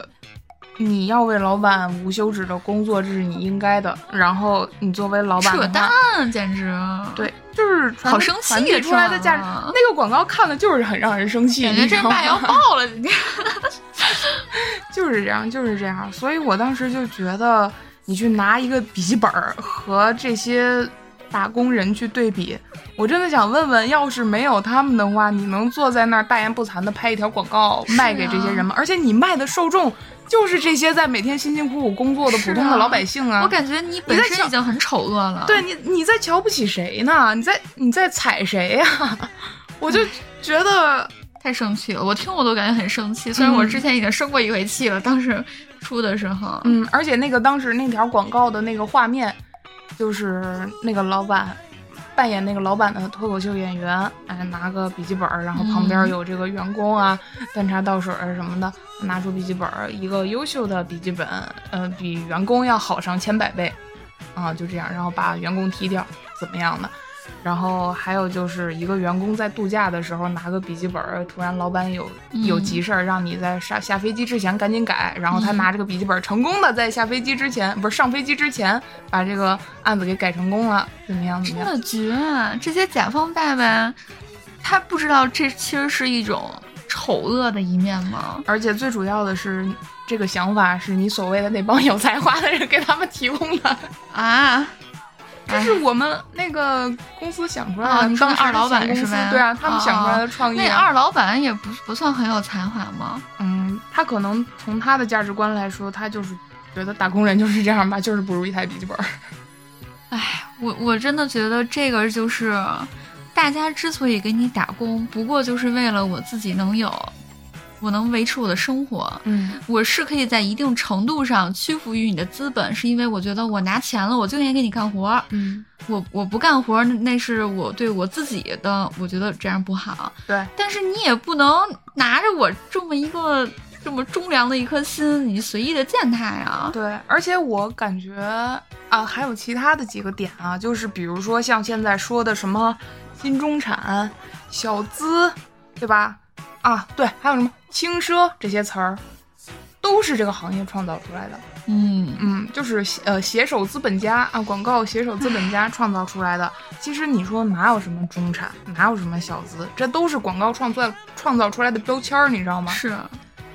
Speaker 1: 你要为老板无休止的工作，这是你应该的。然后你作为老板
Speaker 2: 扯，淡，简直
Speaker 1: 对，就是
Speaker 2: 好生气
Speaker 1: 出来的价值。那个广告看的就是很让人生气，
Speaker 2: 感觉这
Speaker 1: 你知道吗
Speaker 2: 爸要爆了，今天。
Speaker 1: 就是这样，就是这样。所以我当时就觉得，你去拿一个笔记本儿和这些打工人去对比，我真的想问问，要是没有他们的话，你能坐在那儿大言不惭的拍一条广告卖给这些人吗？而且你卖的受众就是这些在每天辛辛苦苦工作的普通的老百姓啊！
Speaker 2: 我感觉你本身已经很丑恶了。
Speaker 1: 对你，你在瞧不起谁呢？你在你在踩谁呀、我就觉得。
Speaker 2: 太生气了，我听我都感觉很生气。虽然我之前已经生过一回气了，当时出的时候，
Speaker 1: 嗯，而且那个当时那条广告的那个画面，就是那个老板扮演那个老板的脱口秀演员，哎，拿个笔记本儿，然后旁边有这个员工啊，端茶倒水儿什么的，拿出笔记本儿，一个优秀的笔记本，呃，比员工要好上千百倍，啊，就这样，然后把员工踢掉，怎么样的？然后还有就是一个员工在度假的时候拿个笔记本儿，突然老板有有急事儿，让你在下下飞机之前赶紧改。然后他拿这个笔记本儿，成功的在下飞机之前，不是上飞机之前，把这个案子给改成功了，怎么样？怎么样？
Speaker 2: 真的绝！啊这些甲方爸爸，他不知道这其实是一种丑恶的一面吗？
Speaker 1: 而且最主要的是，这个想法是你所谓的那帮有才华的人给他们提供的。
Speaker 2: 啊，
Speaker 1: 这是我们那个公司想出来的。
Speaker 2: 啊，你说
Speaker 1: 当
Speaker 2: 二老板是吧？
Speaker 1: 对啊，他们想出来的创意啊。
Speaker 2: 那二老板也不不算很有才华吗？
Speaker 1: 嗯，他可能从他的价值观来说，他就是觉得打工人就是这样吧，就是不如一台笔记本儿。
Speaker 2: 唉，我我真的觉得这个就是，大家之所以给你打工，不过就是为了我自己能有，我能维持我的生活。
Speaker 1: 嗯
Speaker 2: 我是可以在一定程度上屈服于你的资本，是因为我觉得我拿钱了，我就应该给你干活。
Speaker 1: 嗯，
Speaker 2: 我我不干活，那那是我对我自己的，我觉得这样不好。
Speaker 1: 对，
Speaker 2: 但是你也不能拿着我这么一个这么忠良的一颗心，你随意的践踏呀。
Speaker 1: 对，而且我感觉啊，还有其他的几个点啊，就是比如说像现在说的什么新中产、小资，对吧？啊，对，还有什么轻奢这些词儿，都是这个行业创造出来的。
Speaker 2: 嗯
Speaker 1: 嗯，就是呃携手资本家啊，广告携手资本家 创造出来的。其实你说哪有什么中产，哪有什么小资，这都是广告创造创造出来的标签儿，你知道吗？
Speaker 2: 是，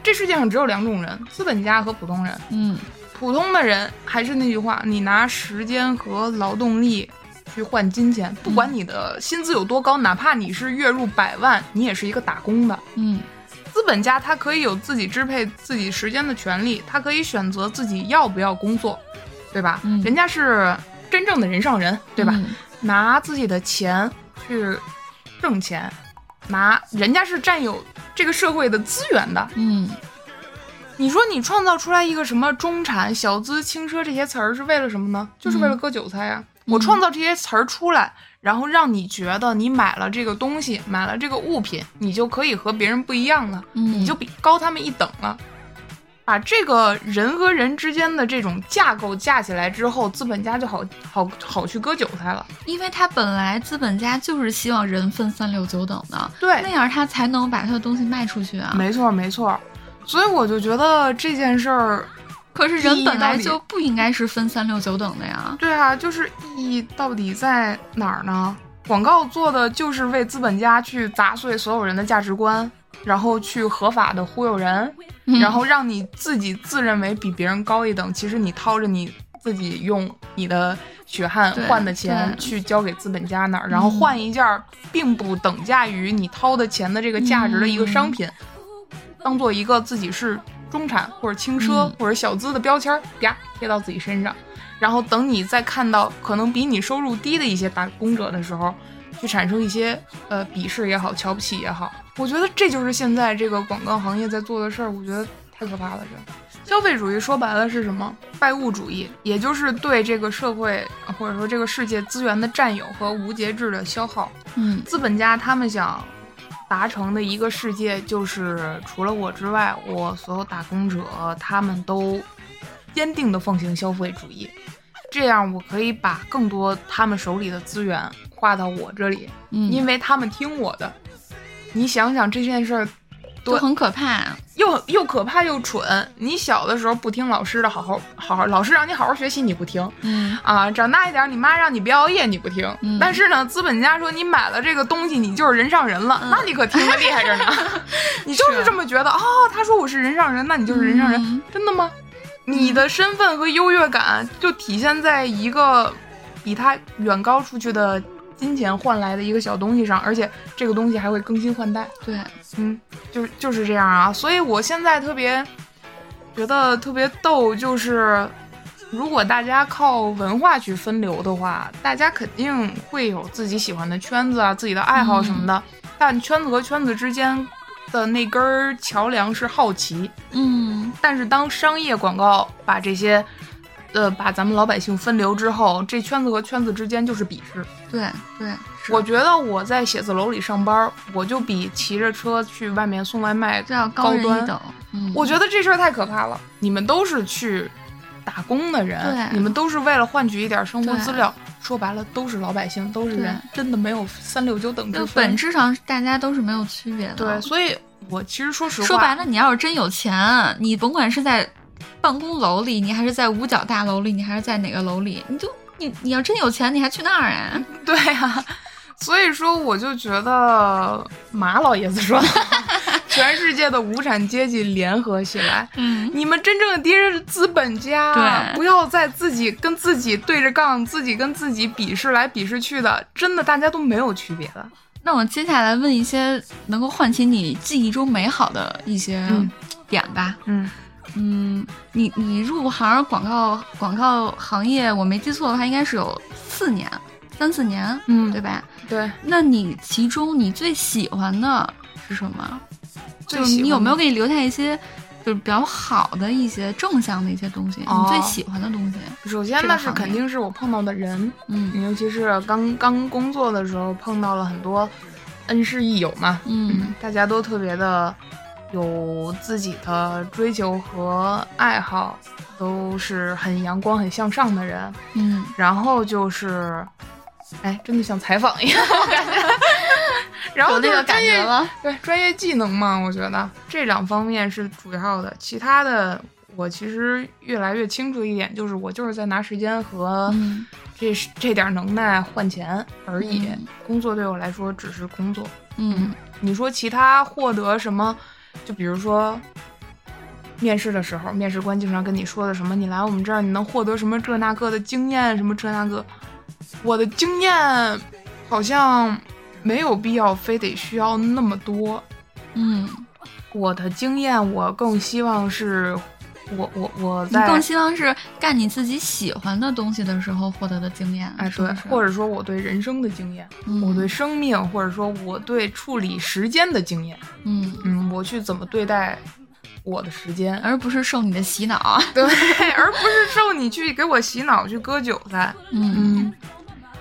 Speaker 1: 这世界上只有两种人，资本家和普通人。
Speaker 2: 嗯
Speaker 1: 普通的人还是那句话，你拿时间和劳动力去换金钱，不管你的薪资有多高，哪怕你是月入百万，你也是一个打工的。
Speaker 2: 嗯
Speaker 1: 资本家他可以有自己支配自己时间的权利，他可以选择自己要不要工作，对吧？
Speaker 2: 嗯
Speaker 1: 人家是真正的人上人，对吧？
Speaker 2: 嗯
Speaker 1: 拿自己的钱去挣钱，拿人家是占有这个社会的资源的。
Speaker 2: 嗯
Speaker 1: 你说你创造出来一个什么中产、小资、轻奢这些词儿是为了什么呢？就是为了割韭菜呀、我创造这些词儿出来，然后让你觉得你买了这个东西，买了这个物品，你就可以和别人不一样了，
Speaker 2: 嗯
Speaker 1: 你就比高他们一等了。把这个人和人之间的这种架构架起来之后，资本家就好好好去割韭菜了。
Speaker 2: 因为他本来资本家就是希望人分三六九等的，
Speaker 1: 对
Speaker 2: 那样他才能把他的东西卖出去啊。
Speaker 1: 没错，没错。所以我就觉得这件事儿，
Speaker 2: 可是人本来就不应该是分三六九等的呀。
Speaker 1: 对啊，就是意义到底在哪儿呢？广告做的就是为资本家去砸碎所有人的价值观，然后去合法的忽悠人，
Speaker 2: 嗯
Speaker 1: 然后让你自己自认为比别人高一等，其实你掏着你自己用你的血汗换的钱去交给资本家那儿，然后换一件儿并不等价于你掏的钱的这个价值的一个商品，当做一个自己是中产或者轻奢、
Speaker 2: 嗯
Speaker 1: 或者小资的标签儿，啪贴到自己身上。然后等你再看到可能比你收入低的一些打工者的时候，去产生一些呃鄙视也好、瞧不起也好，我觉得这就是现在这个广告行业在做的事儿，我觉得太可怕了。这消费主义说白了是什么？拜物主义，也就是对这个社会或者说这个世界资源的占有和无节制的消耗。
Speaker 2: 嗯
Speaker 1: 资本家他们想达成的一个世界，就是除了我之外，我所有打工者他们都坚定的奉行消费主义。这样我可以把更多他们手里的资源划到我这里，
Speaker 2: 嗯，
Speaker 1: 因为他们听我的。你想想这件事儿，
Speaker 2: 都很可怕，
Speaker 1: 又又可怕又蠢。你小的时候不听老师的，好好好好，老师让你好好学习你不听，
Speaker 2: 嗯
Speaker 1: 啊，长大一点，你妈让你别熬夜你不听，
Speaker 2: 嗯
Speaker 1: 但是呢，资本家说你买了这个东西，你就是人上人了，
Speaker 2: 嗯
Speaker 1: 那你可听得厉害着呢。你就是这么觉得啊、他说我是人上人，那你就是人上人，
Speaker 2: 嗯
Speaker 1: 真的吗？你的身份和优越感就体现在一个比他远高出去的金钱换来的一个小东西上，而且这个东西还会更新换代。
Speaker 2: 对，
Speaker 1: 嗯，就是就是这样啊。所以我现在特别觉得特别逗，就是如果大家靠文化去分流的话，大家肯定会有自己喜欢的圈子啊，自己的爱好什么的。但圈子和圈子之间的那根儿桥梁是好奇。
Speaker 2: 嗯
Speaker 1: 但是当商业广告把这些，呃，把咱们老百姓分流之后，这圈子和圈子之间就是鄙视。
Speaker 2: 对对，
Speaker 1: 我觉得我在写字楼里上班，我就比骑着车去外面送外卖
Speaker 2: 要
Speaker 1: 高端
Speaker 2: 人一等，嗯，
Speaker 1: 我觉得这事儿太可怕了。你们都是去打工的人，你们都是为了换取一点生活资料。说白了，都是老百姓，都是人，真的没有三六九等之分。
Speaker 2: 本质上大家都是没有区别的。
Speaker 1: 对，所以我其实说实话，
Speaker 2: 说白了，你要是真有钱，你甭管是在办公楼里，你还是在五角大楼里，你还是在哪个楼里，你就你你要真有钱，你还去那儿啊？
Speaker 1: 对呀、所以说我就觉得马老爷子说的，全世界的无产阶级联合起来。
Speaker 2: 嗯，
Speaker 1: 你们真正的敌人是资本家，
Speaker 2: 对
Speaker 1: 不要再自己跟自己对着杠，自己跟自己比试来比试去的，真的大家都没有区别的。
Speaker 2: 那我接下来问一些能够唤起你记忆中美好的一些
Speaker 1: 嗯
Speaker 2: 点吧。
Speaker 1: 嗯
Speaker 2: 嗯，你你入行广告广告行业，我没记错的话，应该是有四年，三四年，
Speaker 1: 嗯
Speaker 2: 对吧？
Speaker 1: 对，
Speaker 2: 那你其中你最喜欢的是什么？就你有没有给你留下一些就是比较好的一些正向的一些东西？
Speaker 1: 哦
Speaker 2: 你最喜欢的东西？
Speaker 1: 首先
Speaker 2: 这个行业
Speaker 1: 那是肯定是我碰到的人，
Speaker 2: 嗯
Speaker 1: 尤其是刚刚工作的时候碰到了很多恩师益友嘛，
Speaker 2: 嗯
Speaker 1: 大家都特别的有自己的追求和爱好，都是很阳光、很向上的人。
Speaker 2: 嗯
Speaker 1: 然后就是，哎，真的像采访一样，我感觉。然后
Speaker 2: 有那个
Speaker 1: 专业。对专业技能嘛，我觉得这两方面是主要的，其他的我其实越来越清楚一点，就是我就是在拿时间和
Speaker 2: 嗯
Speaker 1: 这、这点能耐换钱而已。
Speaker 2: 嗯
Speaker 1: 工作对我来说只是工作。
Speaker 2: 嗯
Speaker 1: 你说其他获得什么？就比如说。面试的时候，面试官经常跟你说的什么？你来我们这儿，你能获得什么这那个的经验，什么这那个。我的经验好像没有必要非得需要那么多。
Speaker 2: 嗯，
Speaker 1: 我的经验，我更希望是，我我我
Speaker 2: 你
Speaker 1: 在
Speaker 2: 更希望是干你自己喜欢的东西的时候获得的经验，
Speaker 1: 哎对？或者说我对人生的经验，
Speaker 2: 嗯
Speaker 1: 我对生命，或者说我对处理时间的经验，
Speaker 2: 嗯，
Speaker 1: 嗯，我去怎么对待我的时间，
Speaker 2: 而不是受你的洗脑。
Speaker 1: 对，而不是受你去给我洗脑去割韭菜，
Speaker 2: 嗯，
Speaker 1: 嗯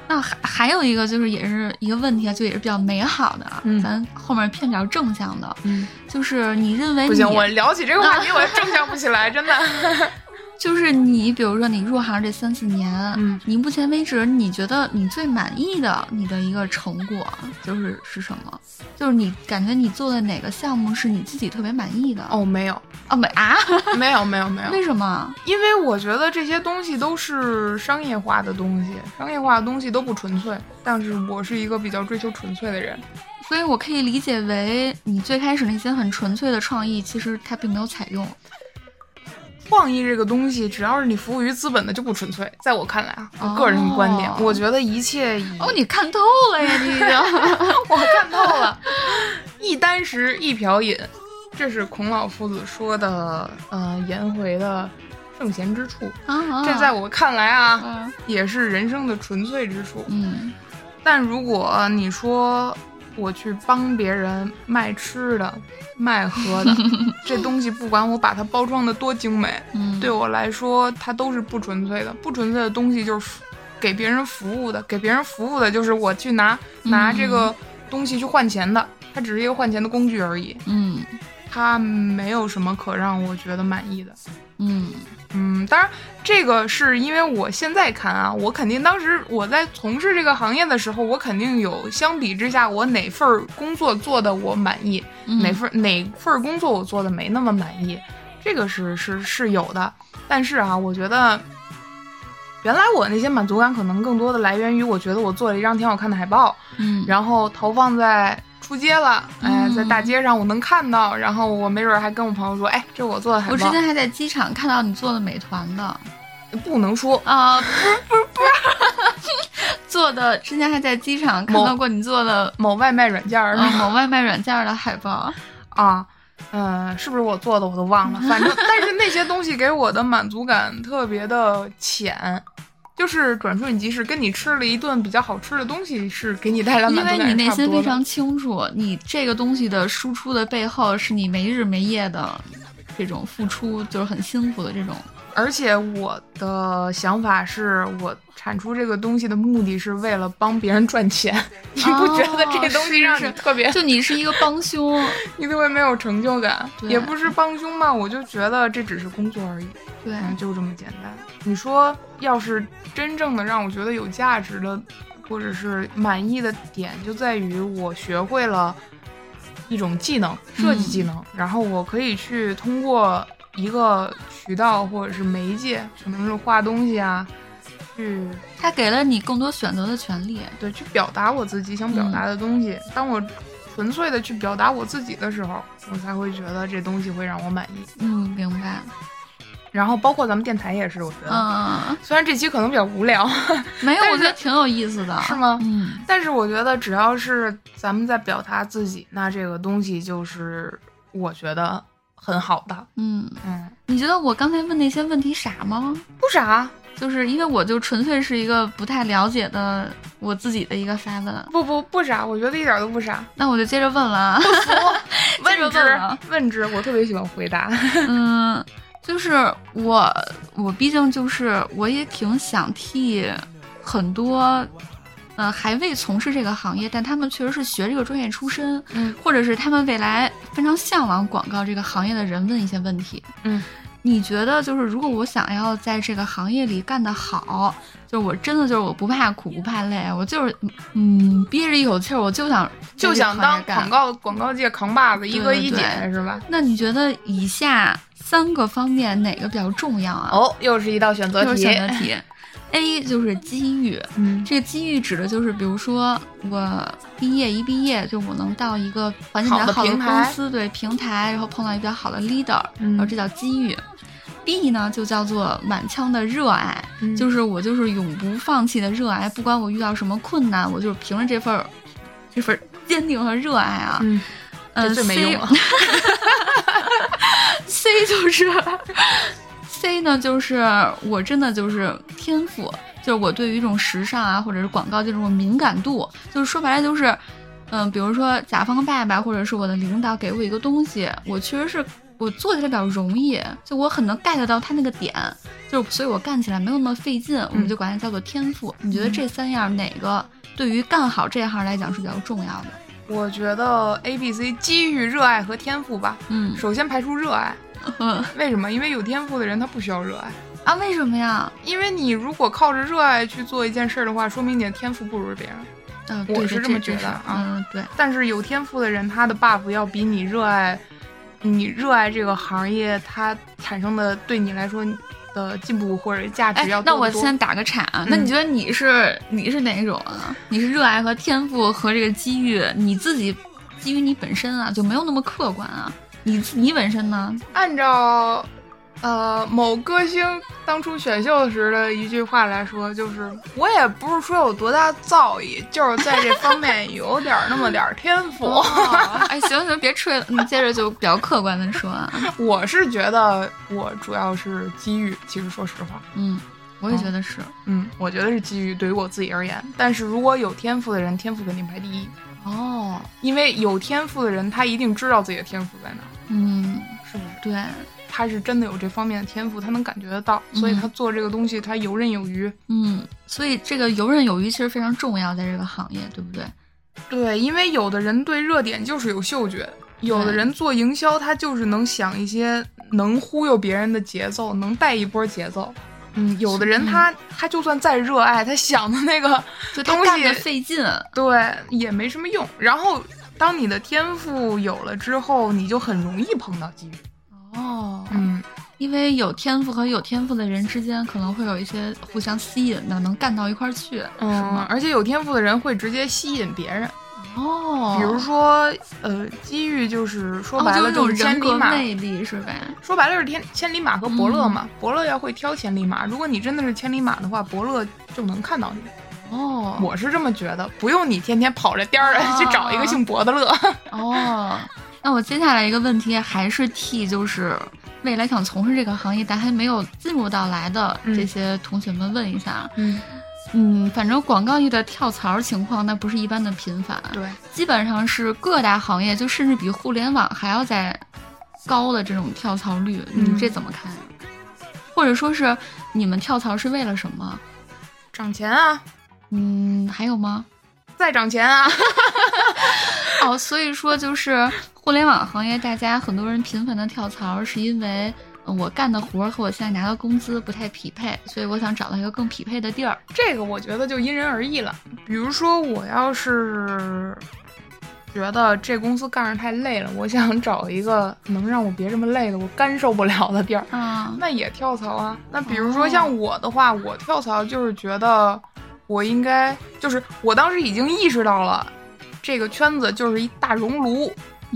Speaker 2: 那还还有一个就是也是一个问题啊，就也是比较美好的啊，
Speaker 1: 嗯。
Speaker 2: 咱后面偏比较正向的，
Speaker 1: 嗯，
Speaker 2: 就是你认为你
Speaker 1: 不行，我聊起这个话题，我正向不起来，真的。
Speaker 2: 就是你，比如说你入行这三四年，
Speaker 1: 嗯
Speaker 2: 你目前为止你觉得你最满意的你的一个成果就是是什么？就是你感觉你做的哪个项目是你自己特别满意的？
Speaker 1: 哦，没有，
Speaker 2: 哦没啊？
Speaker 1: 没有，没有，没有，
Speaker 2: 为什么？
Speaker 1: 因为我觉得这些东西都是商业化的东西，商业化的东西都不纯粹。但是我是一个比较追求纯粹的人。
Speaker 2: 所以我可以理解为你最开始那些很纯粹的创意，其实它并没有采用。
Speaker 1: 创意这个东西，只要是你服务于资本的，就不纯粹。在我看来啊，我
Speaker 2: 哦
Speaker 1: 个人的观点，我觉得一切以
Speaker 2: 哦，你看透了呀，你已经。
Speaker 1: 我看透了，一箪食，一瓢饮，这是孔老夫子说的，呃，颜回的圣贤之处。
Speaker 2: 啊，
Speaker 1: 这在我看来啊，
Speaker 2: 嗯
Speaker 1: 也是人生的纯粹之处。
Speaker 2: 嗯
Speaker 1: 但如果你说我去帮别人卖吃的、卖喝的，这东西不管我把它包装的多精美，
Speaker 2: 嗯，
Speaker 1: 对我来说它都是不纯粹的。不纯粹的东西就是给别人服务的，给别人服务的就是我去拿拿这个东西去换钱的，它只是一个换钱的工具而已。
Speaker 2: 嗯
Speaker 1: 它没有什么可让我觉得满意的。
Speaker 2: 嗯
Speaker 1: 嗯，当然，这个是因为我现在看啊，我肯定当时我在从事这个行业的时候，我肯定有相比之下，我哪份工作做的我满意，
Speaker 2: 嗯
Speaker 1: 哪份哪份工作我做的没那么满意，这个是是是有的。但是啊，我觉得原来我那些满足感可能更多的来源于我觉得我做了一张挺好看的海报，
Speaker 2: 嗯，
Speaker 1: 然后投放在出街了，哎，
Speaker 2: 嗯
Speaker 1: 在大街上我能看到，然后我没准儿还跟我朋友说，哎，这是我做的海报。
Speaker 2: 我之前还在机场看到你做的美团的
Speaker 1: 不能说，
Speaker 2: 啊，不是不是不是，做的之前还在机场看到过你做的
Speaker 1: 某外卖软件儿、
Speaker 2: 呃某外卖软件的海报。
Speaker 1: 啊，嗯、是不是我做的我都忘了，反正但是那些东西给我的满足感特别的浅。就是转瞬即逝，跟你吃了一顿比较好吃的东西，是给你带来满
Speaker 2: 因
Speaker 1: 足感
Speaker 2: 为你内心非常清楚，你这个东西的输出的背后是你没日没夜的这种付出，就是很辛苦的这种。
Speaker 1: 而且我的想法是我产出这个东西的目的是为了帮别人赚钱，你不觉得这东西让你特别
Speaker 2: 就你是一个帮凶，
Speaker 1: 你特别没有成就感？也不是帮凶嘛，我就觉得这只是工作而已，
Speaker 2: 对，
Speaker 1: 嗯，就这么简单。你说要是真正的让我觉得有价值的，或者是满意的点，就在于我学会了一种技能，设计技能，然后我可以去通过一个渠道或者是媒介，可能是画东西啊，去
Speaker 2: 它给了你更多选择的权利。
Speaker 1: 对去表达我自己想表达的东西。当我纯粹的去表达我自己的时候，我才会觉得这东西会让我满意。
Speaker 2: 嗯，明白。
Speaker 1: 然后包括咱们电台也是，我觉得，
Speaker 2: 嗯，
Speaker 1: 虽然这期可能比较无聊，
Speaker 2: 没有，我觉得挺有意思的。
Speaker 1: 是吗
Speaker 2: 嗯
Speaker 1: 但是我觉得只要是咱们在表达自己，那这个东西就是我觉得很好的。
Speaker 2: 嗯，
Speaker 1: 嗯，
Speaker 2: 你觉得我刚才问那些问题傻吗？
Speaker 1: 不傻，
Speaker 2: 就是因为我就纯粹是一个不太了解的我自己的一个发问，
Speaker 1: 不不不傻，我觉得一点都不傻。
Speaker 2: 那我就接着问了啊。
Speaker 1: 问之
Speaker 2: 问了
Speaker 1: 问之，我特别喜欢回答。
Speaker 2: 嗯，就是我，我毕竟就是我也挺想替很多，呃，还未从事这个行业，但他们确实是学这个专业出身，
Speaker 1: 嗯
Speaker 2: 或者是他们未来非常向往广告这个行业的人问一些问题。
Speaker 1: 嗯，
Speaker 2: 你觉得就是如果我想要在这个行业里干得好，就是我真的就是我不怕苦不怕累，我就是嗯憋着一口气儿，我就想
Speaker 1: 就想当广告广告界扛把子，一哥一姐是吧？
Speaker 2: 那你觉得以下三个方面哪个比较重要啊？
Speaker 1: 哦，又是一道选择题。
Speaker 2: 选择题。A 就是机遇，
Speaker 1: 嗯
Speaker 2: 这个机遇指的就是，比如说我毕业一毕业，就我能到一个环境比较好的公司，对平台，然后碰到一个比较好的 leader，、
Speaker 1: 嗯
Speaker 2: 然后这叫机遇。B 呢就叫做满腔的热爱，
Speaker 1: 嗯
Speaker 2: 就是我就是永不放弃的热爱，不管我遇到什么困难，我就是凭着这份儿这份儿坚定和热爱啊。
Speaker 1: 嗯，
Speaker 2: 嗯
Speaker 1: 这最没了。
Speaker 2: C 就是 C 呢，就是我真的就是天赋，就是我对于一种时尚啊，或者是广告这种敏感度，就是说白了就是，嗯、比如说甲方爸爸或者是我的领导给我一个东西，我确实是我做起来比较容易，就我很能 get 到他那个点，就是所以我干起来没有那么费劲，我们就管它叫做天赋。你觉得这三样哪个对于干好这行来讲是比较重要的？
Speaker 1: 我觉得 A、B、C 机遇、热爱和天赋吧。
Speaker 2: 嗯
Speaker 1: 首先排除热爱，
Speaker 2: 嗯
Speaker 1: 为什么？因为有天赋的人他不需要热爱。
Speaker 2: 啊，为什么呀？
Speaker 1: 因为你如果靠着热爱去做一件事儿的话，说明你的天赋不如别人。
Speaker 2: 嗯，
Speaker 1: 我是这么觉得啊
Speaker 2: 嗯，对。
Speaker 1: 但是有天赋的人，他的 buff 要比你热爱，你热爱这个行业，它产生的对你来说的进步或者价值要，多那
Speaker 2: 我先打个岔啊，那
Speaker 1: 嗯
Speaker 2: 你觉得你是你是哪一种啊？你是热爱和天赋和这个机遇，你自己基于你本身啊就没有那么客观啊？你你本身呢？
Speaker 1: 按照呃某歌星当初选秀时的一句话来说，就是我也不是说有多大造诣，就是在这方面有点儿那么点儿天赋。
Speaker 2: 哎，行行，别吹了，你接着就比较客观的说啊。
Speaker 1: 我是觉得我主要是机遇，其实说实话，
Speaker 2: 嗯，我也觉得是。
Speaker 1: 嗯，我觉得是机遇对于我自己而言。但是如果有天赋的人，天赋肯定排第一，
Speaker 2: 哦，
Speaker 1: 因为有天赋的人他一定知道自己的天赋在哪儿，
Speaker 2: 嗯，
Speaker 1: 是不是？
Speaker 2: 对，
Speaker 1: 他是真的有这方面的天赋，他能感觉得到，所以他做这个东西他游刃有余。
Speaker 2: 嗯，所以这个游刃有余其实非常重要，在这个行业，对不对？
Speaker 1: 对，因为有的人对热点就是有嗅觉，有的人做营销，他就是能想一些能忽悠别人的节奏，能带一波节奏。嗯，有的人他他就算再热爱，他想的那个
Speaker 2: 就
Speaker 1: 东西
Speaker 2: 费劲。
Speaker 1: 对，也没什么用。然后，当你的天赋有了之后，你就很容易碰到机遇。
Speaker 2: 哦，
Speaker 1: 嗯，
Speaker 2: 因为有天赋和有天赋的人之间可能会有一些互相吸引的，能干到一块儿去，是
Speaker 1: 嗯
Speaker 2: 吗？，
Speaker 1: 而且有天赋的人会直接吸引别人。
Speaker 2: 哦，
Speaker 1: 比如说，呃，机遇就是说白了
Speaker 2: 哦就
Speaker 1: 就是千里马。
Speaker 2: 魅力是呗？
Speaker 1: 说白了是天千里马和伯乐
Speaker 2: 嗯
Speaker 1: 嘛，伯乐要会挑千里马。如果你真的是千里马的话，伯乐就能看到你。
Speaker 2: 哦，
Speaker 1: 我是这么觉得，不用你天天跑着颠儿
Speaker 2: 哦
Speaker 1: 去找一个姓博的乐。
Speaker 2: 哦，那我接下来一个问题还是替就是未来想从事这个行业但还没有进入到来的
Speaker 1: 嗯。
Speaker 2: 这些同学们问一下，
Speaker 1: 嗯，
Speaker 2: 嗯，反正广告业的跳槽情况那不是一般的频繁，
Speaker 1: 对，
Speaker 2: 基本上是各大行业就甚至比互联网还要再高的这种跳槽率，
Speaker 1: 嗯。
Speaker 2: 你这怎么看？呀？或者说是你们跳槽是为了什么？
Speaker 1: 涨钱啊，
Speaker 2: 嗯，还有吗？
Speaker 1: 再涨钱啊。
Speaker 2: 哦，所以说就是互联网行业，大家很多人频繁的跳槽，是因为呃我干的活儿和我现在拿的工资不太匹配，所以我想找到一个更匹配的地儿。
Speaker 1: 这个我觉得就因人而异了。比如说，我要是觉得这公司干着太累了，我想找一个能让我别这么累的，我干受不了的地儿，
Speaker 2: 啊，
Speaker 1: 那也跳槽啊。那比如说
Speaker 2: 哦
Speaker 1: 像我的话，我跳槽就是觉得我应该，就是我当时已经意识到了。这个圈子就是一大熔炉，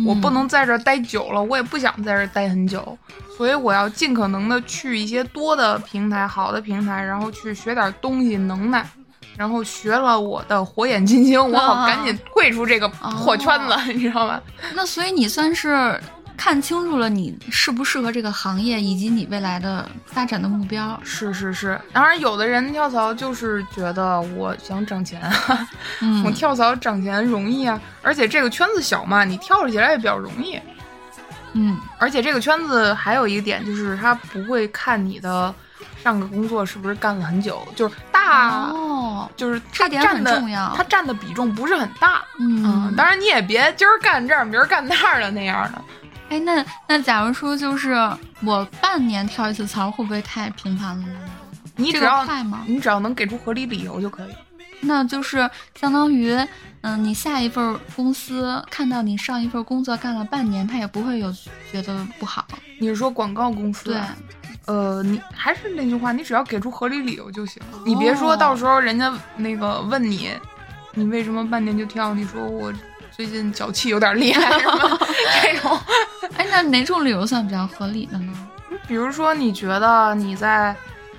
Speaker 1: 我不
Speaker 2: 嗯
Speaker 1: 能在这儿待久了，我也不想在这儿待很久，所以我要尽可能的去一些多的平台、好的平台，然后去学点东西、能耐，然后学了我的火眼金睛，我好赶紧退出这个破圈子，你知道吗？
Speaker 2: 那所以你算是看清楚了你适不适合这个行业，以及你未来的发展的目标。
Speaker 1: 是是是，当然有的人跳槽就是觉得我想挣钱，
Speaker 2: 嗯
Speaker 1: 我跳槽挣钱容易啊，而且这个圈子小嘛，你跳起来也比较容易。
Speaker 2: 嗯
Speaker 1: 而且这个圈子还有一个点，就是他不会看你的上个工作是不是干了很久，就是大，
Speaker 2: 哦，
Speaker 1: 就是
Speaker 2: 这点很
Speaker 1: 它占的
Speaker 2: 重要
Speaker 1: 它占的比重不是很大。
Speaker 2: 嗯，
Speaker 1: 当然你也别今儿干这儿，明儿干那儿的那样的。
Speaker 2: 哎，那那假如说就是我半年跳一次槽，会不会太频繁了呢？这个
Speaker 1: 你只要？你只要能给出合理理由就可以。
Speaker 2: 那就是相当于，嗯，你下一份公司看到你上一份工作干了半年，他也不会有觉得不好。
Speaker 1: 你是说广告公司？
Speaker 2: 对，
Speaker 1: 呃，你还是那句话，你只要给出合理理由就行。你别说到时候人家那个问你，你为什么半年就跳？你说我最近脚气有点厉害，这种。
Speaker 2: 哎，那哪种理由算比较合理的呢？
Speaker 1: 比如说，你觉得你在，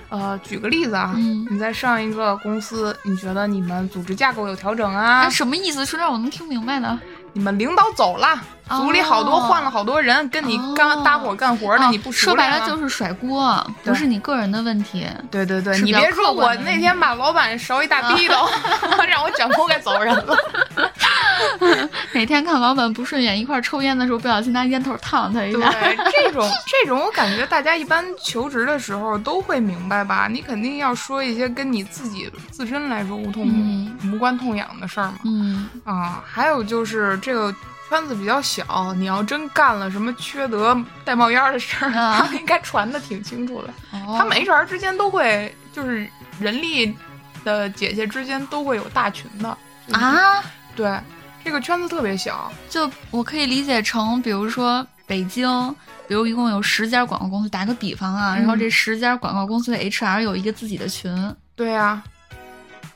Speaker 1: 呃，举个例子啊，
Speaker 2: 嗯
Speaker 1: 你在上一个公司，你觉得你们组织架构有调整啊
Speaker 2: 啊，，什么意思？说点我能听明白的。
Speaker 1: 你们领导走了，
Speaker 2: 哦
Speaker 1: 组里好多换了好多人，跟你刚
Speaker 2: 哦
Speaker 1: 搭伙干活的，
Speaker 2: 哦
Speaker 1: 你不熟
Speaker 2: 说白了就是甩锅，不是你个人的问题。
Speaker 1: 对对对，你别说我那天把老板勺一大逼斗，让我卷铺盖走人了。
Speaker 2: 哪天看老板不顺眼，一块儿抽烟的时候，不小心拿烟头烫他一
Speaker 1: 对
Speaker 2: 下。，
Speaker 1: 这种 这种，我感觉大家一般求职的时候都会明白吧？你肯定要说一些跟你自己自身来说无痛、
Speaker 2: 嗯
Speaker 1: 无关痛痒的事儿嘛。
Speaker 2: 嗯，
Speaker 1: 啊，还有就是这个圈子比较小，你要真干了什么缺德带冒烟儿的事儿，
Speaker 2: 啊
Speaker 1: 他们应该传的挺清楚的。
Speaker 2: 哦
Speaker 1: 他们 HR 之间都会，就是人力的姐姐之间都会有大群的。就是
Speaker 2: 啊，
Speaker 1: 对，这个圈子特别小。
Speaker 2: 就我可以理解成，比如说北京，比如一共有十家广告公司，打个比方啊，然后
Speaker 1: 嗯
Speaker 2: 这十家广告公司的 HR 有一个自己的群，
Speaker 1: 对呀、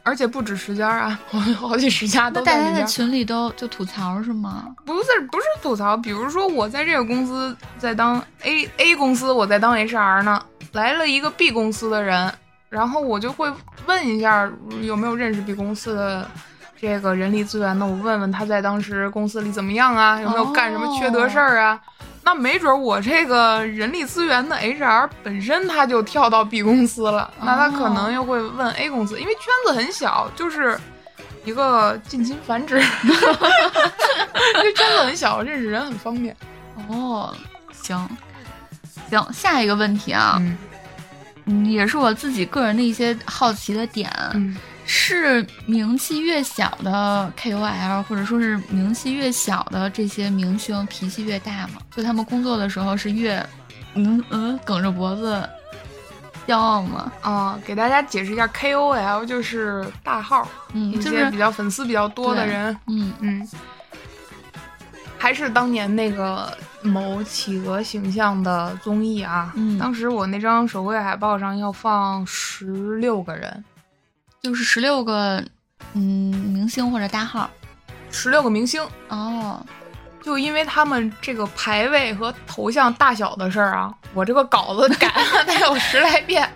Speaker 1: 而且不止十家啊，我好几十家
Speaker 2: 那大家在。群里都就吐槽是吗？
Speaker 1: 不是不是吐槽，比如说我在这个公司在当 A A 公司，我在当 HR 呢，来了一个 B 公司的人，然后我就会问一下有没有认识 B 公司的这个人力资源的，我问问他在当时公司里怎么样啊，有没有干什么缺德事儿啊？那没准我这个人力资源的 HR 本身他就跳到 B 公司了，那他可能又会问 A 公司，因为圈子很小，就是一个近亲繁殖，这圈子很小，认识人很方便。
Speaker 2: 哦，行，行，下一个问题啊，
Speaker 1: 嗯。
Speaker 2: 嗯，也是我自己个人的一些好奇的点，
Speaker 1: 嗯
Speaker 2: 是名气越小的 KOL，或者说是名气越小的这些明星，脾气越大吗？就他们工作的时候是越，嗯嗯，梗着脖子，骄傲吗？
Speaker 1: 啊，给大家解释一下，KOL 就是大号，
Speaker 2: 嗯，
Speaker 1: 一
Speaker 2: 就是
Speaker 1: 些比较粉丝比较多的
Speaker 2: 对
Speaker 1: 人，
Speaker 2: 嗯。
Speaker 1: 嗯，还是当年那个某企鹅形象的综艺啊，
Speaker 2: 嗯。
Speaker 1: 当时我那张手绘海报上要放十六个人，
Speaker 2: 就是十六个嗯明星或者大号。
Speaker 1: 十六个明星，
Speaker 2: 哦，
Speaker 1: 就因为他们这个排位和头像大小的事儿啊，我这个稿子改了 得有十来遍，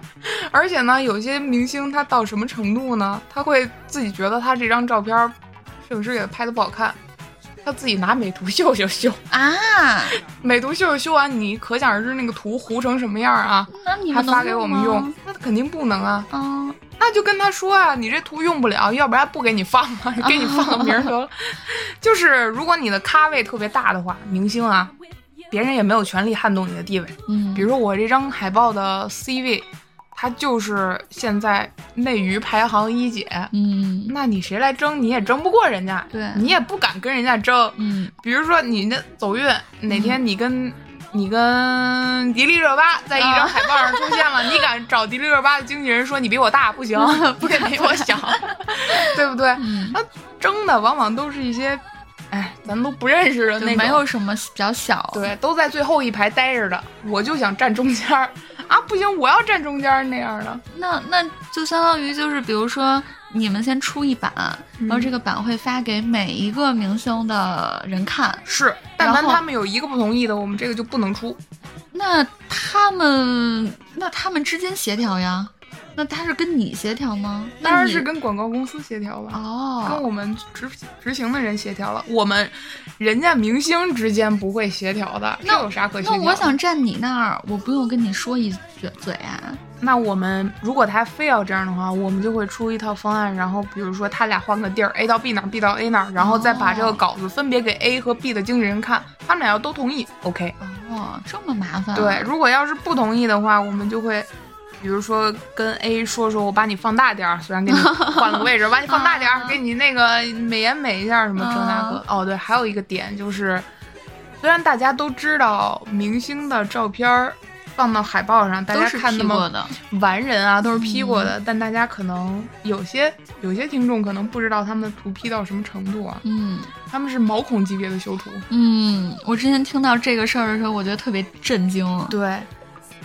Speaker 1: 而且呢，有些明星他到什么程度呢？他会自己觉得他这张照片儿摄影师给他拍的不好看，他自己拿美图秀秀修，
Speaker 2: 啊，
Speaker 1: 美图秀秀修完，你可想而知那个图糊成什么样啊？
Speaker 2: 那你们
Speaker 1: 还发给
Speaker 2: 能
Speaker 1: 我们用
Speaker 2: 吗？，
Speaker 1: 那肯定不能啊！
Speaker 2: 嗯，
Speaker 1: 那就跟他说啊，你这图用不了，要不然不给你放了，给你放个名儿得了。就是如果你的咖位特别大的话，明星啊，别人也没有权利撼动你的地位。
Speaker 2: 嗯，
Speaker 1: 比如说我这张海报的 C 位，他就是现在内娱排行一姐，
Speaker 2: 嗯
Speaker 1: 那你谁来争你也争不过人家，
Speaker 2: 对
Speaker 1: 你也不敢跟人家争。
Speaker 2: 嗯
Speaker 1: 比如说你那走运，哪天你跟、你跟迪丽热巴在一张海报上出现了，你敢找迪丽热巴的经纪人说你比我大不行，不敢比我小，对不对？
Speaker 2: 嗯，
Speaker 1: 那争的往往都是一些，哎，咱都不认识的那种，
Speaker 2: 没有什么比较小。
Speaker 1: 对，都在最后一排待着的，我就想站中间儿啊，不行，我要站中间儿那样的。
Speaker 2: 那那就相当于就是，比如说你们先出一版，然后这个版会发给每一个明星的人看。
Speaker 1: 是，但凡他们有一个不同意的，我们这个就不能出。
Speaker 2: 那他们那他们之间协调呀？那他是跟你协调吗？
Speaker 1: 当然是跟广告公司协调了。哦跟
Speaker 2: 哦，
Speaker 1: 我们执执行的人协调了，我们人家明星之间不会协调的，
Speaker 2: 那
Speaker 1: 有啥可协调的？
Speaker 2: 那我想站你那儿，我不用跟你说一嘴嘴啊。
Speaker 1: 那我们如果他非要这样的话，我们就会出一套方案，然后比如说他俩换个地儿，A 到 B 哪儿，B 到 A 哪儿，然后再把这个稿子分别给 A 和 B 的经纪人看，他们俩要都同意，OK。
Speaker 2: 哦，这么麻烦、啊。
Speaker 1: 对，，如果要是不同意的话，我们就会。比如说跟 A 说说，我把你放大点儿，虽然给你 换了个位置，我把你放大点儿，给你那个美颜美一下什么这那个。哦，对，还有一个点就是，虽然大家都知道明星的照片儿放到海报上，大家看那么。完人啊，都是 P 过的，但大家可能有些有些听众可能不知道他们的图 P 到什么程度啊，
Speaker 2: 嗯
Speaker 1: 他们是毛孔级别的修图。
Speaker 2: 嗯，我之前听到这个事儿的时候，我觉得特别震惊。
Speaker 1: 对，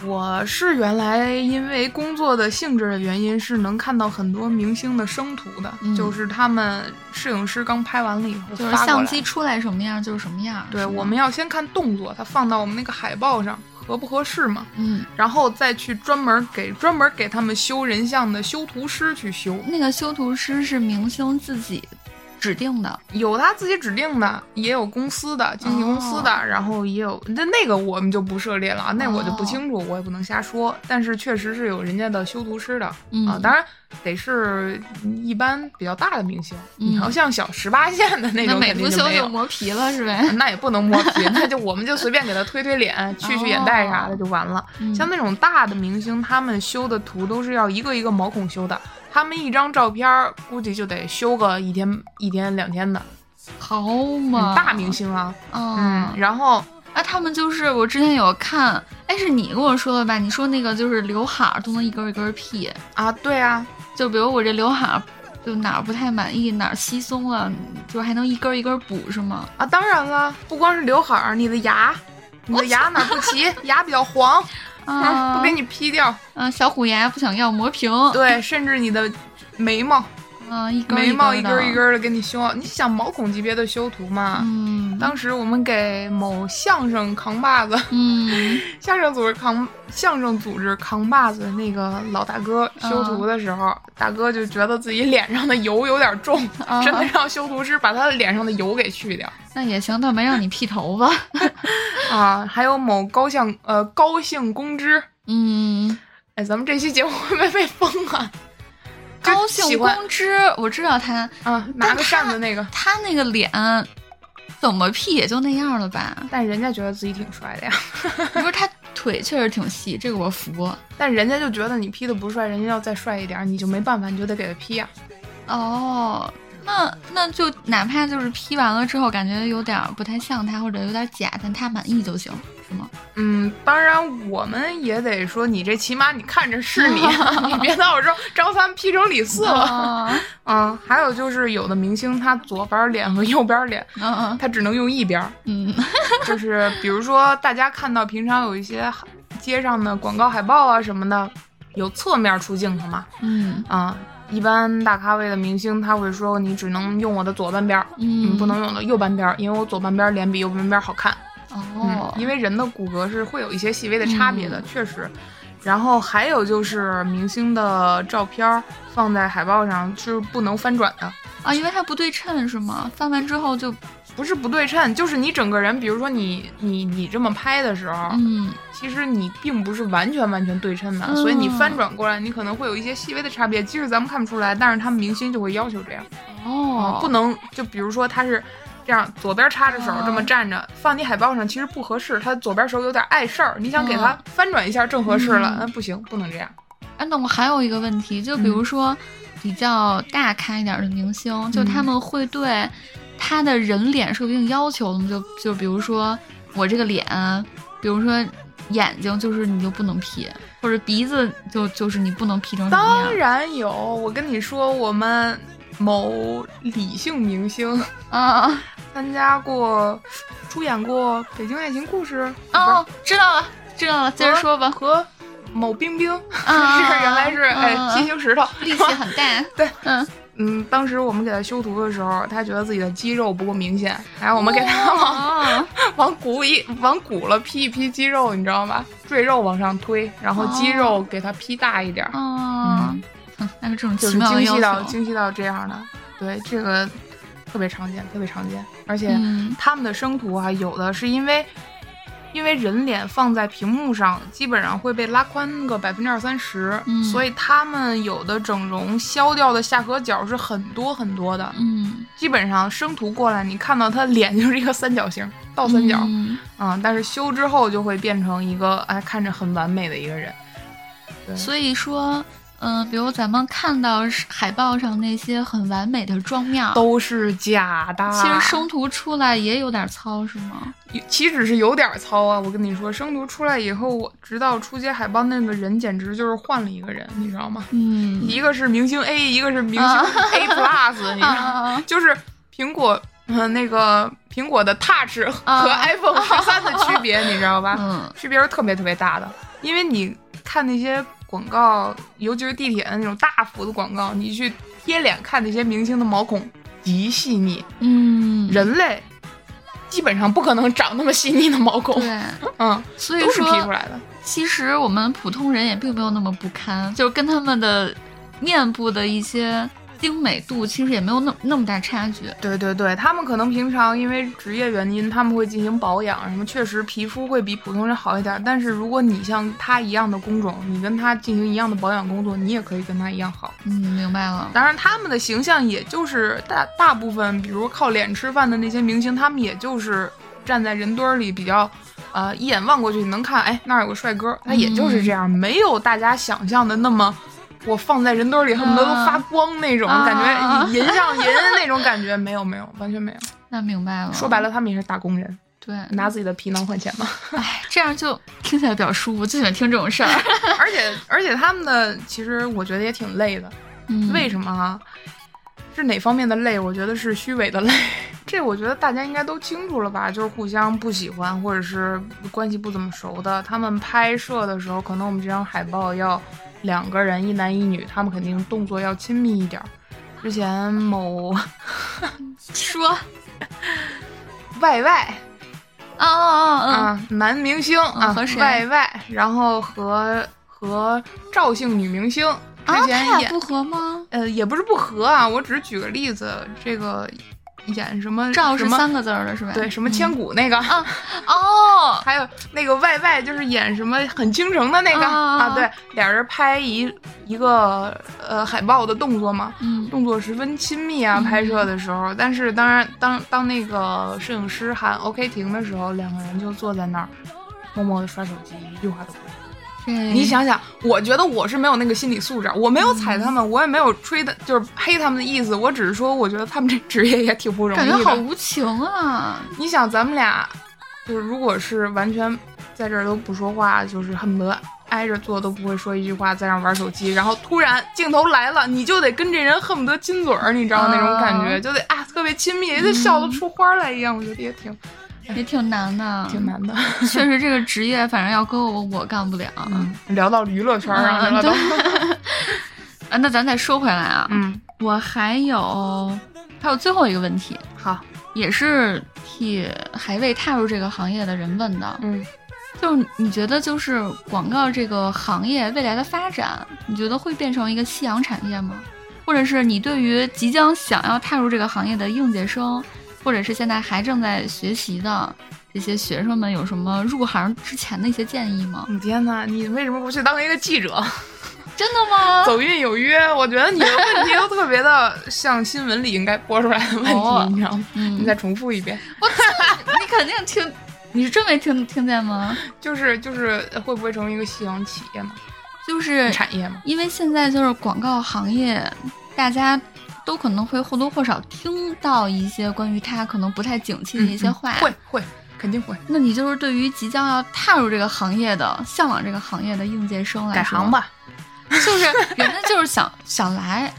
Speaker 1: 我是原来因为工作的性质的原因，是能看到很多明星的生图的，
Speaker 2: 嗯
Speaker 1: 就是他们摄影师刚拍完了以后
Speaker 2: 就是相机。出来什么样就是什么样。
Speaker 1: 对，我们要先看动作，它放到我们那个海报上合不合适嘛，
Speaker 2: 嗯，
Speaker 1: 然后再去专门给专门给他们修人像的修图师去修。
Speaker 2: 那个修图师是明星自己指定的。
Speaker 1: 有他自己指定的，也有公司的经纪公司的，然后也有那那个我们就不涉猎了啊，那我就不清楚，我也不能瞎说。但是确实是有人家的修图师的、
Speaker 2: 嗯
Speaker 1: 啊，当然得是一般比较大的明星，
Speaker 2: 嗯
Speaker 1: 你要像小十八线的那种
Speaker 2: 美图秀
Speaker 1: 肯定就没有。
Speaker 2: 秀磨皮了是呗？
Speaker 1: 那也不能磨皮，那就我们就随便给他推推脸、去去眼袋啥的就完了。
Speaker 2: 嗯
Speaker 1: 像那种大的明星，他们修的图都是要一个一个毛孔修的，他们一张照片儿估计就得修个一天一天两天的。
Speaker 2: 好嘛，
Speaker 1: 大明星啊，
Speaker 2: 嗯
Speaker 1: 嗯，然后
Speaker 2: 啊，他们就是我之前有看，哎，是你跟我说的吧？你说那个就是刘海儿都能一根儿一根儿剃，
Speaker 1: 啊，对啊，
Speaker 2: 就比如我这刘海儿就哪儿不太满意，哪儿稀松了，就还能一根儿一根儿补是吗？
Speaker 1: 啊，当然了，不光是刘海儿，你的牙，你的牙哪儿不齐，牙比较黄，
Speaker 2: 啊，
Speaker 1: 不给你 P 掉。
Speaker 2: 啊，小虎牙不想要磨平，
Speaker 1: 对，甚至你的眉毛，
Speaker 2: 啊，一根
Speaker 1: 眉毛一
Speaker 2: 一根
Speaker 1: 一根，儿的给你修。你想毛孔级别的修图吗？
Speaker 2: 嗯，
Speaker 1: 当时我们给某相声扛把子，
Speaker 2: 嗯
Speaker 1: 相声组织扛相声组织扛把子那个老大哥修图的时候，大哥就觉得自己脸上的油有点重，
Speaker 2: 啊
Speaker 1: 真的让修图师把他的脸上的油给去掉。
Speaker 2: 那也行，他没让你剃头发，
Speaker 1: 啊，还有某高相呃高姓公知，
Speaker 2: 嗯，
Speaker 1: 哎，咱们这期节目会不会被封啊？就
Speaker 2: 高兴公知，我知道他，
Speaker 1: 啊，拿个扇子那个，
Speaker 2: 他那个脸怎么 P 也就那样了吧？
Speaker 1: 但人家觉得自己挺帅的呀，
Speaker 2: 不是 他腿确实挺细，这个我服。
Speaker 1: 但人家就觉得你 P 的不帅，人家要再帅一点，你就没办法，你就得给他 P 呀、
Speaker 2: 哦，那那就哪怕就是 P 完了之后，感觉有点不太像他，或者有点假，但他满意就行，是吗？
Speaker 1: 嗯，当然我们也得说，你这起码你看着是你，你别到时候张三 P 成李四了。嗯，还有就是有的明星他左边脸和右边脸，
Speaker 2: 嗯嗯，
Speaker 1: 他只能用一边。
Speaker 2: 嗯，
Speaker 1: 就是比如说大家看到平常有一些街上的广告海报啊什么的，有侧面出镜头嘛？
Speaker 2: 嗯
Speaker 1: 啊。一般大咖位的明星，他会说你只能用我的左半边儿，
Speaker 2: 嗯，
Speaker 1: 不能用我的右半边儿，因为我左半边脸比右半边好看。
Speaker 2: 哦，
Speaker 1: 因为人的骨骼是会有一些细微的差别的，确实。然后还有就是明星的照片放在海报上是不能翻转的
Speaker 2: 啊，因为它不对称是吗？翻完之后就
Speaker 1: 不是不对称，就是你整个人，比如说你你你这么拍的时候，
Speaker 2: 嗯。
Speaker 1: 其实你并不是完全完全对称的，所以你翻转过来，你可能会有一些细微的差别。即使咱们看不出来，但是他们明星就会要求这样。
Speaker 2: 哦，
Speaker 1: 不能就比如说他是这样，左边插着手这么站着，放你海报上其实不合适。他左边手有点碍事儿，你想给他翻转一下正合适了，那不行，不能这样。
Speaker 2: 哎，那我还有一个问题，就比如说比较大咖一点的明星，就他们会对他的人脸是有一定要求的吗？就就比如说我这个脸，比如说。眼睛就是你就不能 P，或者鼻子就就是你不能 P 成什么
Speaker 1: 样？当然有，我跟你说，我们某李姓明星
Speaker 2: 啊，
Speaker 1: 参加过，出演过《北京爱情故事》
Speaker 2: 哦，知道了，知道了，接着说吧。
Speaker 1: 和某冰冰是 原来是哎金星石头，
Speaker 2: 力气很大，
Speaker 1: 对，嗯。嗯，当时我们给他修图的时候，他觉得自己的肌肉不够明显，然后我们给他往 往骨一往骨了 P 一 P 肌肉，你知道吗？赘肉往上推，然后肌肉给他 P 大一点。
Speaker 2: 哦，那是这种
Speaker 1: 就是精细到精细到这样的，对这个特别常见，特别常见，而且他们的生图啊，有的是因为。因为人脸放在屏幕上，基本上会被拉宽个百分之二三十，所以他们有的整容消掉的下颌角是很多很多的。
Speaker 2: 嗯，
Speaker 1: 基本上生图过来，你看到他脸就是一个三角形，倒三角。
Speaker 2: 嗯，
Speaker 1: 但是修之后就会变成一个哎，看着很完美的一个人。
Speaker 2: 所以说。嗯，比如咱们看到海报上那些很完美的妆面，
Speaker 1: 都是假的。
Speaker 2: 其实生图出来也有点糙，是吗？
Speaker 1: 岂止是有点糙啊！我跟你说，生图出来以后，我直到出街海报那个人，简直就是换了一个人，你知道吗？
Speaker 2: 嗯，
Speaker 1: 一个是明星 A，一个是明星 A Plus，你知道吗？就是苹果，嗯，那个苹果的 Touch 和 iPhone 十三的区别，你知道吧？
Speaker 2: 嗯，
Speaker 1: 区别是特别特别大的，因为你看那些。广告，尤其是地铁的那种大幅的广告，你去贴脸看那些明星的毛孔极细腻。
Speaker 2: 嗯，
Speaker 1: 人类基本上不可能长那么细腻的毛孔。
Speaker 2: 对，
Speaker 1: 嗯，
Speaker 2: 所以
Speaker 1: 都是 P 出来的。
Speaker 2: 其实我们普通人也并没有那么不堪，就是跟他们的面部的一些。精美度其实也没有那那么大差距。
Speaker 1: 对对对，他们可能平常因为职业原因，他们会进行保养，什么确实皮肤会比普通人好一点。但是如果你像他一样的工种，你跟他进行一样的保养工作，你也可以跟他一样好。
Speaker 2: 嗯，明白了。
Speaker 1: 当然，他们的形象也就是大大部分，比如靠脸吃饭的那些明星，他们也就是站在人堆里比较，呃，一眼望过去你能看，哎，那儿有个帅哥，他也就是这样，没有大家想象的那么。我放在人堆里恨不得都发光那种感觉，银上银那种感觉没有没有完全没有。
Speaker 2: 那明白了。
Speaker 1: 说白了，他们也是打工人，
Speaker 2: 对，
Speaker 1: 拿自己的皮囊换钱嘛。
Speaker 2: 哎，这样就听起来比较舒服，就喜欢听这种事儿。
Speaker 1: 而且而且他们的其实我觉得也挺累的。为什么啊？是哪方面的累？我觉得是虚伪的累。这我觉得大家应该都清楚了吧？就是互相不喜欢或者是关系不怎么熟的，他们拍摄的时候，可能我们这张海报要。两个人，一男一女，他们肯定动作要亲密一点。之前某
Speaker 2: 说
Speaker 1: Y Y
Speaker 2: 啊啊
Speaker 1: 啊男明星啊
Speaker 2: 和谁
Speaker 1: Y Y，然后和和赵姓女明星之前
Speaker 2: 也不和吗？
Speaker 1: 呃，也不是不和啊，我只是举个例子，这个。演什么？
Speaker 2: 赵是三个字儿的是吧？
Speaker 1: 对，什么千古那个
Speaker 2: 啊？哦，
Speaker 1: 还有那个 Y Y，就是演什么很倾城的那个啊？对，俩人拍一一个呃海报的动作嘛，动作十分亲密啊。拍摄的时候，但是当然当当那个摄影师喊 OK 停的时候，两个人就坐在那儿默默的刷手机，一句话都不说。
Speaker 2: 你
Speaker 1: 你想想，我觉得我是没有那个心理素质，我没有踩他
Speaker 2: 嗯
Speaker 1: 们，我也没有吹的，就是黑他们的意思，我只是说，我觉得他们这职业也挺不容易的。
Speaker 2: 感觉好无情啊！
Speaker 1: 你想，咱们俩就是如果是完全在这儿都不说话，就是恨不得挨着坐都不会说一句话，在那玩手机，然后突然镜头来了，你就得跟这人恨不得亲嘴儿，你知道那种感觉，
Speaker 2: 啊
Speaker 1: 就得啊特别亲密，就笑得出花来一样，我觉得也挺
Speaker 2: 也挺难的，
Speaker 1: 挺。难的。
Speaker 2: 确实，这个职业反正要搁我，我干不了。
Speaker 1: 嗯，聊到娱乐圈上了都。
Speaker 2: 啊，那咱再说回来啊，
Speaker 1: 嗯，
Speaker 2: 我还有还有最后一个问题，
Speaker 1: 好，
Speaker 2: 也是替还未踏入这个行业的人问的，
Speaker 1: 嗯。
Speaker 2: 就是你觉得就是广告这个行业未来的发展，你觉得会变成一个夕阳产业吗？或者是你对于即将想要踏入这个行业的应届生，或者是现在还正在学习的这些学生们，有什么入行之前的一些建议吗？
Speaker 1: 你天哪，你为什么不去当一个记者？
Speaker 2: 真的吗？
Speaker 1: 走运有约，我觉得你的问题都特别的像 新闻里应该播出来的问题，
Speaker 2: 哦
Speaker 1: 你知道吗？
Speaker 2: 嗯
Speaker 1: 你再重复一遍，
Speaker 2: 你肯定听，你是真没听听见吗？
Speaker 1: 就是就是会不会成为一个夕阳企业嘛，
Speaker 2: 就是
Speaker 1: 产业嘛？
Speaker 2: 因为现在就是广告行业，大家都可能会或多或少听到一些关于他可能不太景气的一些话。
Speaker 1: 嗯会会肯定会
Speaker 2: 那你就是对于即将要踏入这个行业的、向往这个行业的应届生来说，
Speaker 1: 改行，吧。
Speaker 2: 就是人家就是想想来，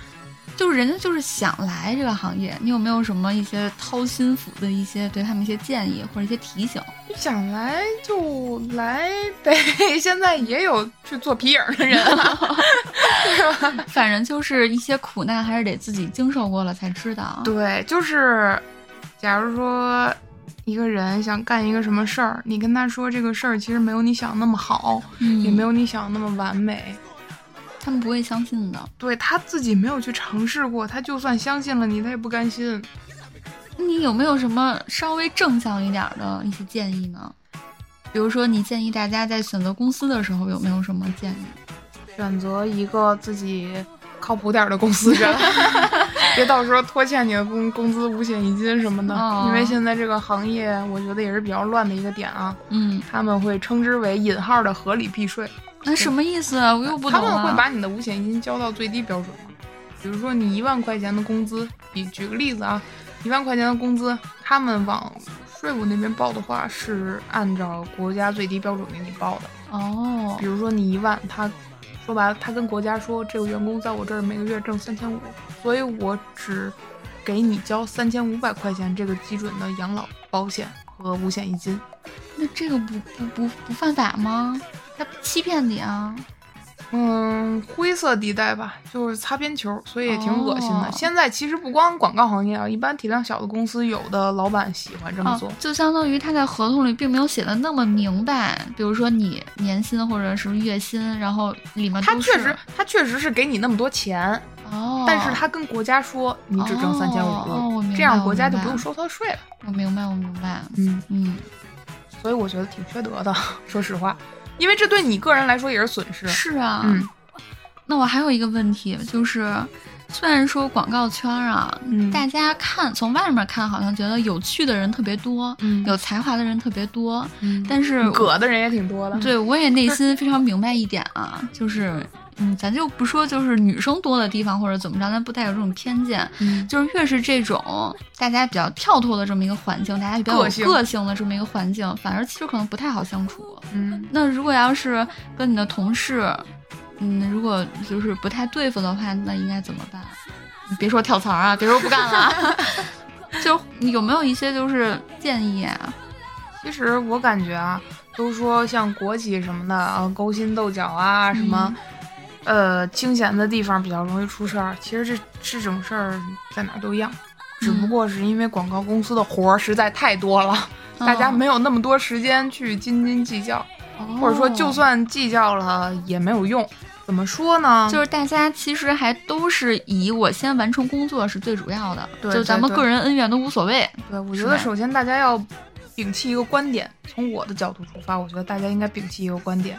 Speaker 2: 就是人家就是想来这个行业。你有没有什么一些掏心腹的一些对他们一些建议或者一些提醒？
Speaker 1: 想来就来呗，现在也有去做皮影儿的人了，对吧？
Speaker 2: 反正就是一些苦难还是得自己经受过了才知道。
Speaker 1: 对，就是，假如说一个人想干一个什么事儿，你跟他说这个事儿其实没有你想的那么好，
Speaker 2: 嗯，
Speaker 1: 也没有你想的那么完美，
Speaker 2: 他们不会相信的。
Speaker 1: 对他自己没有去尝试过，他就算相信了你，他也不甘心。
Speaker 2: 你有没有什么稍微正向一点的一些建议呢？比如说，你建议大家在选择公司的时候有没有什么建议？
Speaker 1: 选择一个自己靠谱点儿的公司干，别到时候拖欠你的工工资五险一金什么的。
Speaker 2: 哦
Speaker 1: 因为现在这个行业，我觉得也是比较乱的一个点啊。
Speaker 2: 嗯，
Speaker 1: 他们会称之为引号的合理避税，
Speaker 2: 那 什么意思啊？我又不
Speaker 1: 他
Speaker 2: 懂了。
Speaker 1: 们会把你的五险一金交到最低标准吗？比如说你一万块钱的工资，比举个例子啊，一万块钱的工资，他们往税务那边报的话是按照国家最低标准给你报的。
Speaker 2: 哦
Speaker 1: 比如说你一万，他说白了，他跟国家说这个员工在我这儿每个月挣三千五，所以我只给你交三千五百块钱这个基准的养老保险和五险一金。
Speaker 2: 那这个不不不不犯法吗？他欺骗你啊！
Speaker 1: 嗯，灰色地带吧，就是擦边球，所以也挺恶心的。
Speaker 2: 哦
Speaker 1: 现在其实不光广告行业啊，一般体量小的公司，有的老板喜欢这么做。
Speaker 2: 哦，就相当于他在合同里并没有写的那么明白，比如说你年薪或者是月薪，然后里面
Speaker 1: 他确实，他确实是给你那么多钱，
Speaker 2: 哦，
Speaker 1: 但是他跟国家说你只挣三千五，这样国家就不用收他税了。
Speaker 2: 我明白，我明白，
Speaker 1: 嗯，
Speaker 2: 嗯，
Speaker 1: 所以我觉得挺缺德的，说实话，因为这对你个人来说也是损失。
Speaker 2: 是啊，
Speaker 1: 嗯
Speaker 2: 那我还有一个问题，就是虽然说广告圈啊，
Speaker 1: 嗯
Speaker 2: 大家看从外面看好像觉得有趣的人特别多，
Speaker 1: 嗯
Speaker 2: 有才华的人特别多，
Speaker 1: 嗯
Speaker 2: 但是
Speaker 1: 葛的人也挺多的。
Speaker 2: 对我也内心非常明白一点啊，就是。嗯，咱就不说就是女生多的地方或者怎么着，咱不带有这种偏见。
Speaker 1: 嗯
Speaker 2: 就是越是这种大家比较跳脱的这么一个环境，大家比较有
Speaker 1: 个性
Speaker 2: 的这么一个环境，反而其实可能不太好相处。
Speaker 1: 嗯
Speaker 2: 那如果要是跟你的同事，嗯，如果就是不太对付的话，那应该怎么办？你别说跳槽啊，别说不干了，就你有没有一些就是建议啊？
Speaker 1: 其实我感觉啊，都说像国企什么的啊，勾心斗角啊，什么，呃，清闲的地方比较容易出事儿。其实这这种事儿在哪儿都一样，只不过是因为广告公司的活儿实在太多了，大家没有那么多时间去斤斤计较，
Speaker 2: 哦
Speaker 1: 或者说就算计较了也没有用。怎么说呢？
Speaker 2: 就是大家其实还都是以我先完成工作是最主要的，
Speaker 1: 对
Speaker 2: 就咱们个人恩怨都无所谓。
Speaker 1: 对，我觉得首先大家要摒弃一个观点，从我的角度出发，我觉得大家应该摒弃一个观点：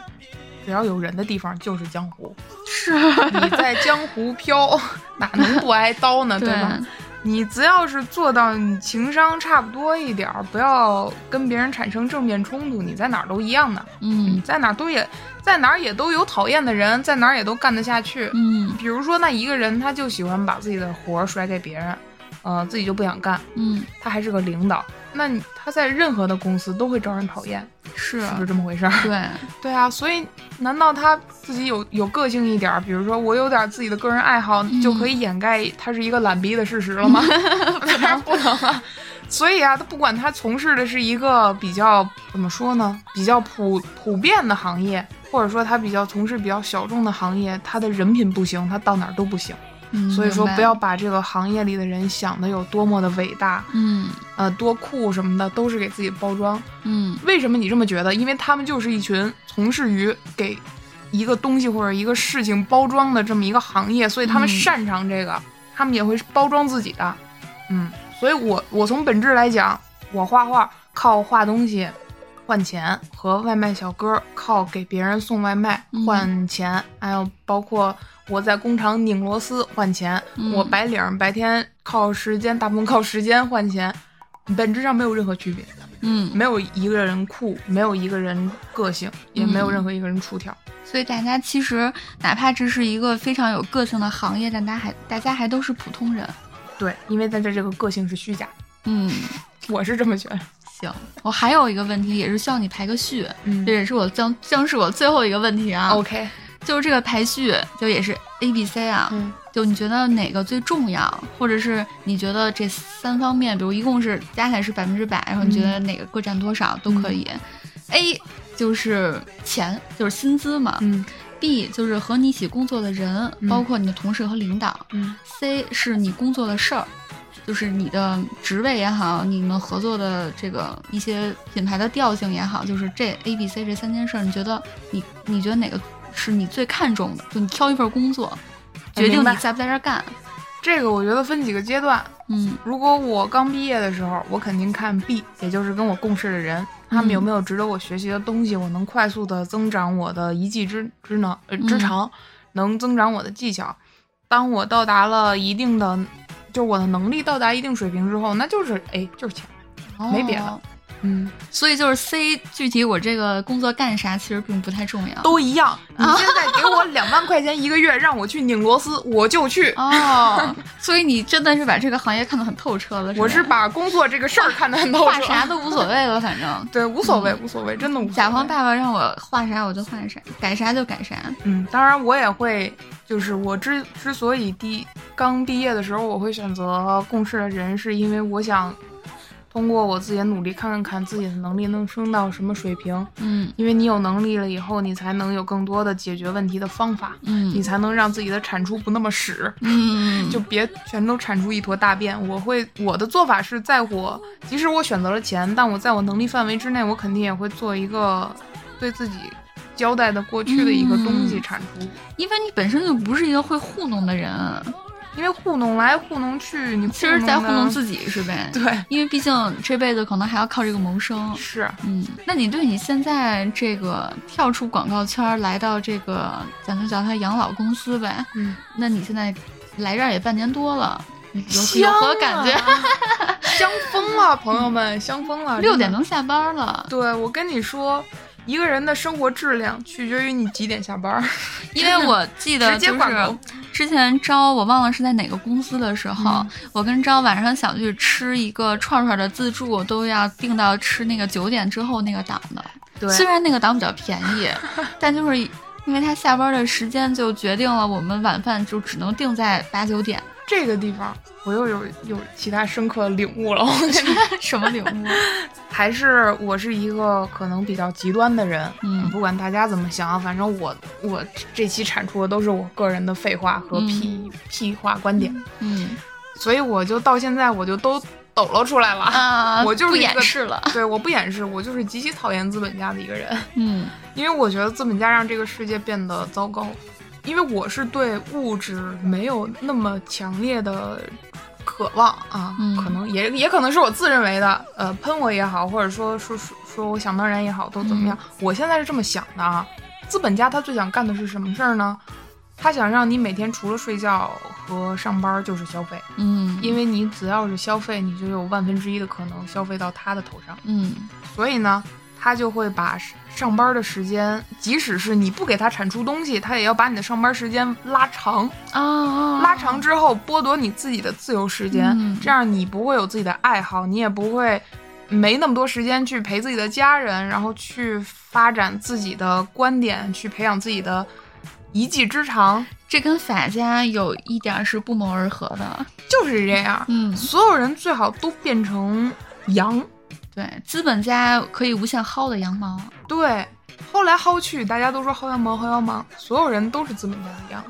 Speaker 1: 只要有人的地方就是江湖。
Speaker 2: 是，
Speaker 1: 你在江湖飘，哪能不挨刀呢？对吧？你只要是做到你情商差不多一点儿，不要跟别人产生正面冲突，你在哪儿都一样的。
Speaker 2: 嗯，
Speaker 1: 在哪儿都也在哪儿也都有讨厌的人，在哪儿也都干得下去。
Speaker 2: 嗯
Speaker 1: 比如说，那一个人他就喜欢把自己的活儿甩给别人，呃，自己就不想干，
Speaker 2: 嗯，
Speaker 1: 他还是个领导，那你他在任何的公司都会招人讨厌，
Speaker 2: 是
Speaker 1: 是不是这么回事儿？
Speaker 2: 对，
Speaker 1: 对啊，所以难道他自己有有个性一点儿，比如说我有点自己的个人爱好，就可以掩盖他是一个懒逼的事实了吗？当然不能啊。所以啊，他不管他从事的是一个比较怎么说呢，比较普普遍的行业，或者说他比较从事比较小众的行业，他的人品不行，他到哪儿都不行。
Speaker 2: 嗯
Speaker 1: 所以说，不要把这个行业里的人想的有多么的伟大，
Speaker 2: 嗯
Speaker 1: 呃，多酷什么的，都是给自己包装。
Speaker 2: 嗯
Speaker 1: 为什么你这么觉得？因为他们就是一群从事于给一个东西或者一个事情包装的这么一个行业，所以他们
Speaker 2: 嗯
Speaker 1: 擅长这个，他们也会包装自己的。嗯，所以我我从本质来讲，我画画靠画东西换钱，和外卖小哥靠给别人送外卖
Speaker 2: 嗯
Speaker 1: 换钱，还有包括我在工厂拧螺丝换钱，
Speaker 2: 嗯
Speaker 1: 我白领白天靠时间，大部分靠时间换钱，本质上没有任何区别。
Speaker 2: 嗯，
Speaker 1: 没有一个人酷，没有一个人个性，也没有任何一个人出挑。
Speaker 2: 所以大家其实哪怕这是一个非常有个性的行业，但大家还大家还都是普通人。
Speaker 1: 对，因为在这这个个性是虚假，
Speaker 2: 嗯，
Speaker 1: 我是这么觉得。
Speaker 2: 行，我还有一个问题，也是需要你排个序，
Speaker 1: 嗯
Speaker 2: 这也是我将将是我最后一个问题啊。
Speaker 1: OK，
Speaker 2: 就是这个排序，就也是 A、B、C 啊。
Speaker 1: 嗯
Speaker 2: 就你觉得哪个最重要，或者是你觉得这三方面，比如一共是加起来是百分之百，然后你觉得哪个各占多少都可以。A 就是钱，就是薪资嘛。
Speaker 1: 嗯
Speaker 2: B 就是和你一起工作的人，
Speaker 1: 嗯
Speaker 2: 包括你的同事和领导。
Speaker 1: 嗯
Speaker 2: C 是你工作的事儿，就是你的职位也好，你们合作的这个一些品牌的调性也好，就是这 A、B、C 这三件事儿，你觉得你你觉得哪个是你最看重的？就你挑一份工作，决定你在不在这儿干。
Speaker 1: 这个我觉得分几个阶段。
Speaker 2: 嗯
Speaker 1: 如果我刚毕业的时候，我肯定看 B，也就是跟我共事的人，他们有没有值得我学习的东西，我能快速的增长我的一技之之能呃之长，能增长我的技巧。当我到达了一定的，就我的能力到达一定水平之后，那就是哎就是钱，没别的。嗯，
Speaker 2: 所以就是 C，具体我这个工作干啥其实并不太重要。
Speaker 1: 都一样。你现在给我两万块钱一个月，让我去拧螺丝，我就去。
Speaker 2: 哦，所以你真的是把这个行业看得很透彻了。
Speaker 1: 我是把工作这个事儿看得很透彻。
Speaker 2: 画啥都无所谓了，反正。
Speaker 1: 对，无所谓，无所谓，真的无所谓。
Speaker 2: 甲方爸爸让我画啥我就画啥，改啥就改啥。
Speaker 1: 嗯，当然我也会，就是我之之所以第刚毕业的时候我会选择共事的人，是因为我想通过我自己的努力，看看看自己的能力能升到什么水平。
Speaker 2: 嗯
Speaker 1: 因为你有能力了以后，你才能有更多的解决问题的方法，嗯你
Speaker 2: 嗯
Speaker 1: 才能让自己的产出不那么屎。
Speaker 2: 嗯，
Speaker 1: 就别全都产出一坨大便。我会我的做法是在我即使我选择了钱，但我在我能力范围之内，我肯定也会做一个对自己交代的过去的一个东西
Speaker 2: 嗯
Speaker 1: 产出。
Speaker 2: 因为你本身就不是一个会糊弄的人，
Speaker 1: 因为糊弄来糊弄去，你
Speaker 2: 其实在糊弄。自己是呗？
Speaker 1: 对，
Speaker 2: 因为毕竟这辈子可能还要靠这个谋生。
Speaker 1: 是
Speaker 2: 嗯，那你对你现在这个跳出广告圈儿来到这个，咱就叫它养老公司呗？
Speaker 1: 嗯，
Speaker 2: 那你现在来这儿也半年多了，有有何感觉？
Speaker 1: 啊香疯了，朋友们，香疯了！
Speaker 2: 六点
Speaker 1: 真的
Speaker 2: 能下班了，
Speaker 1: 对我跟你说，一个人的生活质量取决于你几点下班。
Speaker 2: 因为我记得就是之前招我忘了是在哪个公司的时候，
Speaker 1: 嗯
Speaker 2: 我跟招晚上想去吃一个串串的自助，都要定到吃那个九点之后那个档的。
Speaker 1: 对，
Speaker 2: 虽然那个档比较便宜，但就是因为他下班的时间就决定了我们晚饭就只能定在八九点。
Speaker 1: 这个地方我又有有其他深刻领悟了。
Speaker 2: 什么领悟？
Speaker 1: 还是我是一个可能比较极端的人，
Speaker 2: 嗯
Speaker 1: 不管大家怎么想，反正我我这期产出的都是我个人的废话和屁、屁话观点，
Speaker 2: 嗯
Speaker 1: 所以我就到现在我就都抖搂出来了。
Speaker 2: 啊，不
Speaker 1: 我就是一个
Speaker 2: 掩饰了。
Speaker 1: 对，我不掩饰，我就是极其讨厌资本家的一个人，
Speaker 2: 嗯
Speaker 1: 因为我觉得资本家让这个世界变得糟糕。因为我是对物质没有那么强烈的渴望啊，
Speaker 2: 嗯
Speaker 1: 可能也也可能是我自认为的，呃，喷我也好，或者说说说说我想当然也好，都怎么样？我现在是这么想的啊，资本家他最想干的是什么事儿呢？他想让你每天除了睡觉和上班就是消费，
Speaker 2: 嗯，
Speaker 1: 因为你只要是消费，你就有万分之一的可能消费到他的头上。
Speaker 2: 嗯
Speaker 1: 所以呢，他就会把上班的时间，即使是你不给他产出东西，他也要把你的上班时间拉长
Speaker 2: 啊，
Speaker 1: 拉长之后剥夺你自己的自由时间，
Speaker 2: 嗯
Speaker 1: 这样你不会有自己的爱好，你也不会没那么多时间去陪自己的家人，然后去发展自己的观点，去培养自己的一技之长，
Speaker 2: 这跟法家有一点是不谋而合的。
Speaker 1: 就是这样。
Speaker 2: 嗯，
Speaker 1: 所有人最好都变成羊，
Speaker 2: 对，资本家可以无限薅的羊毛。
Speaker 1: 对，薅来薅去，大家都说薅羊毛，薅羊毛，所有人都是资本家的羊，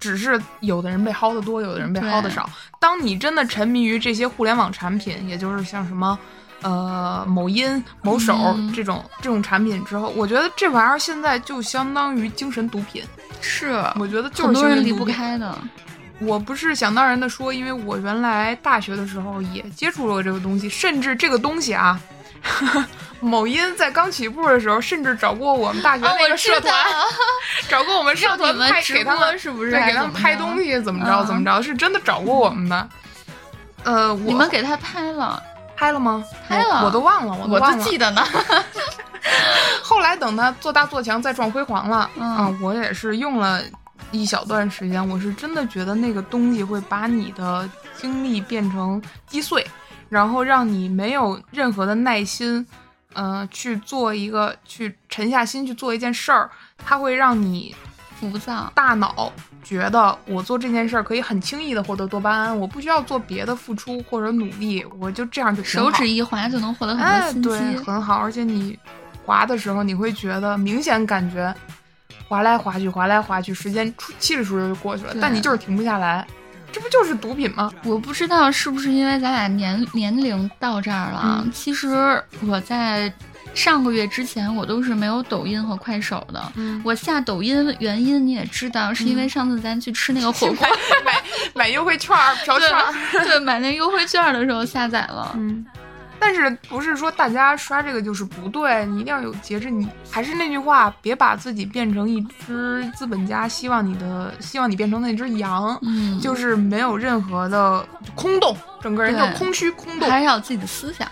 Speaker 1: 只是有的人被薅的多，有的人被薅的少。当你真的沉迷于这些互联网产品，也就是像什么。呃，某音、某手、
Speaker 2: 嗯
Speaker 1: 这种这种产品之后，我觉得这玩意儿现在就相当于精神毒品。
Speaker 2: 是，
Speaker 1: 我觉得就是
Speaker 2: 很多人离不开的。
Speaker 1: 我不是想当然的说，因为我原来大学的时候也接触过这个东西，甚至这个东西啊，某音在刚起步的时候，甚至找过我们大学
Speaker 2: 啊，
Speaker 1: 那个社团，找过我们社团拍给他们，
Speaker 2: 是不是？
Speaker 1: 对，给他们拍东西怎么着
Speaker 2: 嗯
Speaker 1: 怎么着，是真的找过我们的。呃，我
Speaker 2: 你们给他拍了，
Speaker 1: 拍了吗？
Speaker 2: 拍了
Speaker 1: 我我都忘了，我都忘了。
Speaker 2: 都记得呢。
Speaker 1: 后来等他做大做强再撞辉煌了，
Speaker 2: 嗯
Speaker 1: 啊，我也是用了一小段时间，我是真的觉得那个东西会把你的精力变成击碎，然后让你没有任何的耐心，呃，去做一个去沉下心去做一件事儿，它会让你
Speaker 2: 浮躁，
Speaker 1: 大脑觉得我做这件事儿可以很轻易的获得多巴胺，我不需要做别的付出或者努力，我就这样就挺
Speaker 2: 手指一滑就能获得很多信息。
Speaker 1: 很好，而且你滑的时候，你会觉得明显感觉滑来划去，划来划去，时间出嘁哩簌就过去了，但你就是停不下来，这不就是毒品吗？
Speaker 2: 我不知道是不是因为咱俩年年龄到这儿了。
Speaker 1: 嗯
Speaker 2: 其实我在上个月之前，我都是没有抖音和快手的。
Speaker 1: 嗯，
Speaker 2: 我下抖音原因你也知道，是因为上次咱去吃那个火 锅，
Speaker 1: 买买优惠券儿、嫖 券儿，
Speaker 2: 对对，买那优惠券的时候下载了。
Speaker 1: 嗯。但是不是说大家刷这个就是不对？你一定要有节制。你还是那句话，别把自己变成一只资本家希望你的希望你变成那只羊，
Speaker 2: 嗯，
Speaker 1: 就是没有任何的空洞，整个人就空虚空洞。
Speaker 2: 还是要有自己的思想。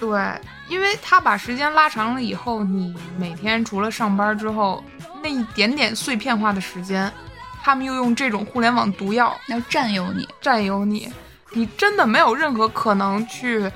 Speaker 1: 对，因为他把时间拉长了以后，你每天除了上班之后那一点点碎片化的时间，他们又用这种互联网毒药
Speaker 2: 要占有你，
Speaker 1: 占有你，你真的没有任何可能去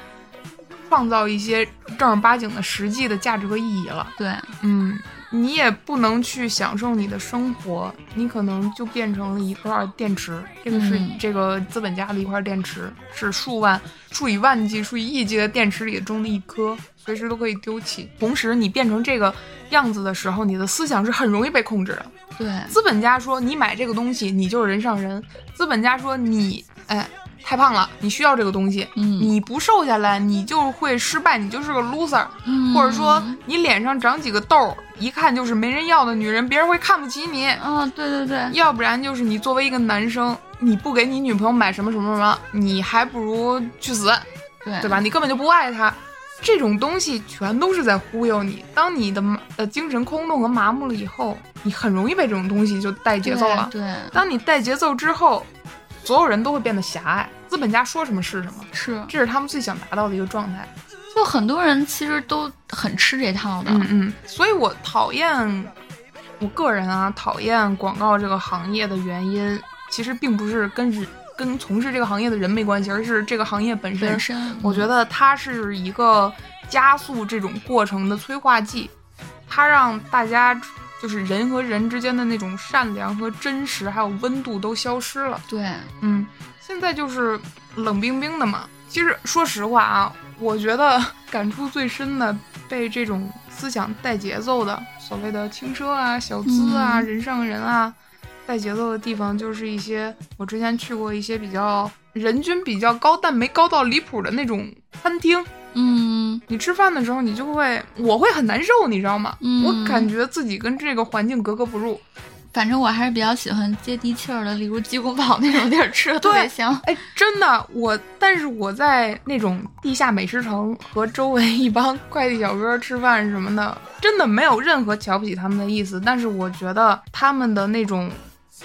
Speaker 1: 创造一些正儿八经的实际的价值和意义了。
Speaker 2: 对，
Speaker 1: 嗯，你也不能去享受你的生活，你可能就变成了一块电池。这个是
Speaker 2: 嗯
Speaker 1: 这个资本家的一块电池，是数万、数以万计、数以亿计的电池里中的一颗，随时都可以丢弃。同时，你变成这个样子的时候，你的思想是很容易被控制的。
Speaker 2: 对，
Speaker 1: 资本家说你买这个东西，你就是人上人；资本家说你哎太胖了，你需要这个东西，
Speaker 2: 嗯
Speaker 1: 你不瘦下来，你就会失败，你就是个 loser。
Speaker 2: 嗯
Speaker 1: 或者说你脸上长几个痘儿，一看就是没人要的女人，别人会看不起你。
Speaker 2: 啊，对对对，
Speaker 1: 要不然就是你作为一个男生，你不给你女朋友买什么什么什么，你还不如去死，
Speaker 2: 对
Speaker 1: 对吧？你根本就不爱她。这种东西全都是在忽悠你。当你的呃精神空洞和麻木了以后，你很容易被这种东西就带节奏了。
Speaker 2: 对，对
Speaker 1: 当你带节奏之后，所有人都会变得狭隘，资本家说什么是什么，
Speaker 2: 是，
Speaker 1: 这是他们最想达到的一个状态。
Speaker 2: 就很多人其实都很吃这套的。
Speaker 1: 嗯嗯，所以我讨厌，我个人啊讨厌广告这个行业的原因，其实并不是跟人跟从事这个行业的人没关系，而是这个行业本身。
Speaker 2: 本身，
Speaker 1: 我觉得它是一个加速这种过程的催化剂，它让大家就是人和人之间的那种善良和真实，还有温度都消失了。
Speaker 2: 对，
Speaker 1: 嗯，现在就是冷冰冰的嘛。其实说实话啊，我觉得 感触最深的，被这种思想带节奏的，所谓的轻奢啊、小资啊、
Speaker 2: 嗯
Speaker 1: 人上人啊，带节奏的地方，就是一些我之前去过一些比较人均比较高，但没高到离谱的那种餐厅。
Speaker 2: 嗯，
Speaker 1: 你吃饭的时候，你就会，我会很难受，你知道吗？
Speaker 2: 嗯
Speaker 1: 我感觉自己跟这个环境格格不入。
Speaker 2: 反正我还是比较喜欢接地气儿的，例如鸡公煲 那种地儿，吃的特别
Speaker 1: 对
Speaker 2: 香。
Speaker 1: 哎，真的，我但是我在那种地下美食城和周围一帮快递小哥吃饭什么的，真的没有任何瞧不起他们的意思。但是我觉得他们的那种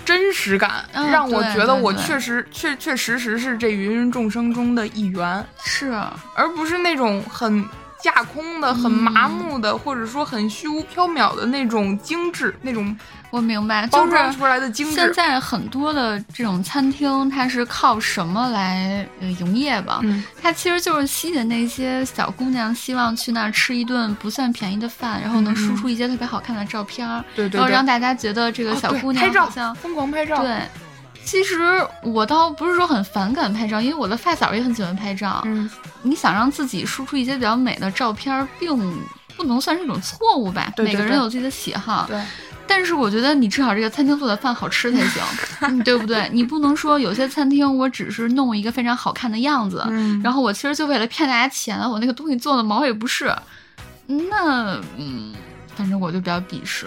Speaker 1: 真实感，
Speaker 2: 嗯
Speaker 1: 让我觉得我确实确确实实是这芸芸众生中的一员，
Speaker 2: 是，
Speaker 1: 而不是那种很架空的、很麻木的，或者说很虚无缥缈的那种精致，那种
Speaker 2: 我明白，
Speaker 1: 包
Speaker 2: 就是
Speaker 1: 装出来的精
Speaker 2: 现。在很多的这种餐厅，它是靠什么来呃营业吧？
Speaker 1: 嗯，
Speaker 2: 它其实就是吸引那些小姑娘，希望去那儿吃一顿不算便宜的饭，然后能输出一些特别好看的照片儿，
Speaker 1: 对对对，
Speaker 2: 然后让大家觉得这个小姑娘
Speaker 1: 拍照
Speaker 2: 好像、
Speaker 1: 疯狂拍照，
Speaker 2: 对。其实我倒不是说很反感拍照，因为我的发小也很喜欢拍照。
Speaker 1: 嗯，
Speaker 2: 你想让自己输出一些比较美的照片儿，并不能算是一种错误吧？
Speaker 1: 对对
Speaker 2: 每个人有自己的喜好。
Speaker 1: 对，
Speaker 2: 但是我觉得你至少这个餐厅做的饭好吃才行，嗯对不对？你不能说有些餐厅我只是弄一个非常好看的样子，
Speaker 1: 嗯，
Speaker 2: 然后我其实就为了骗大家钱，我那个东西做的毛也不是，那嗯，反正我就比较鄙视。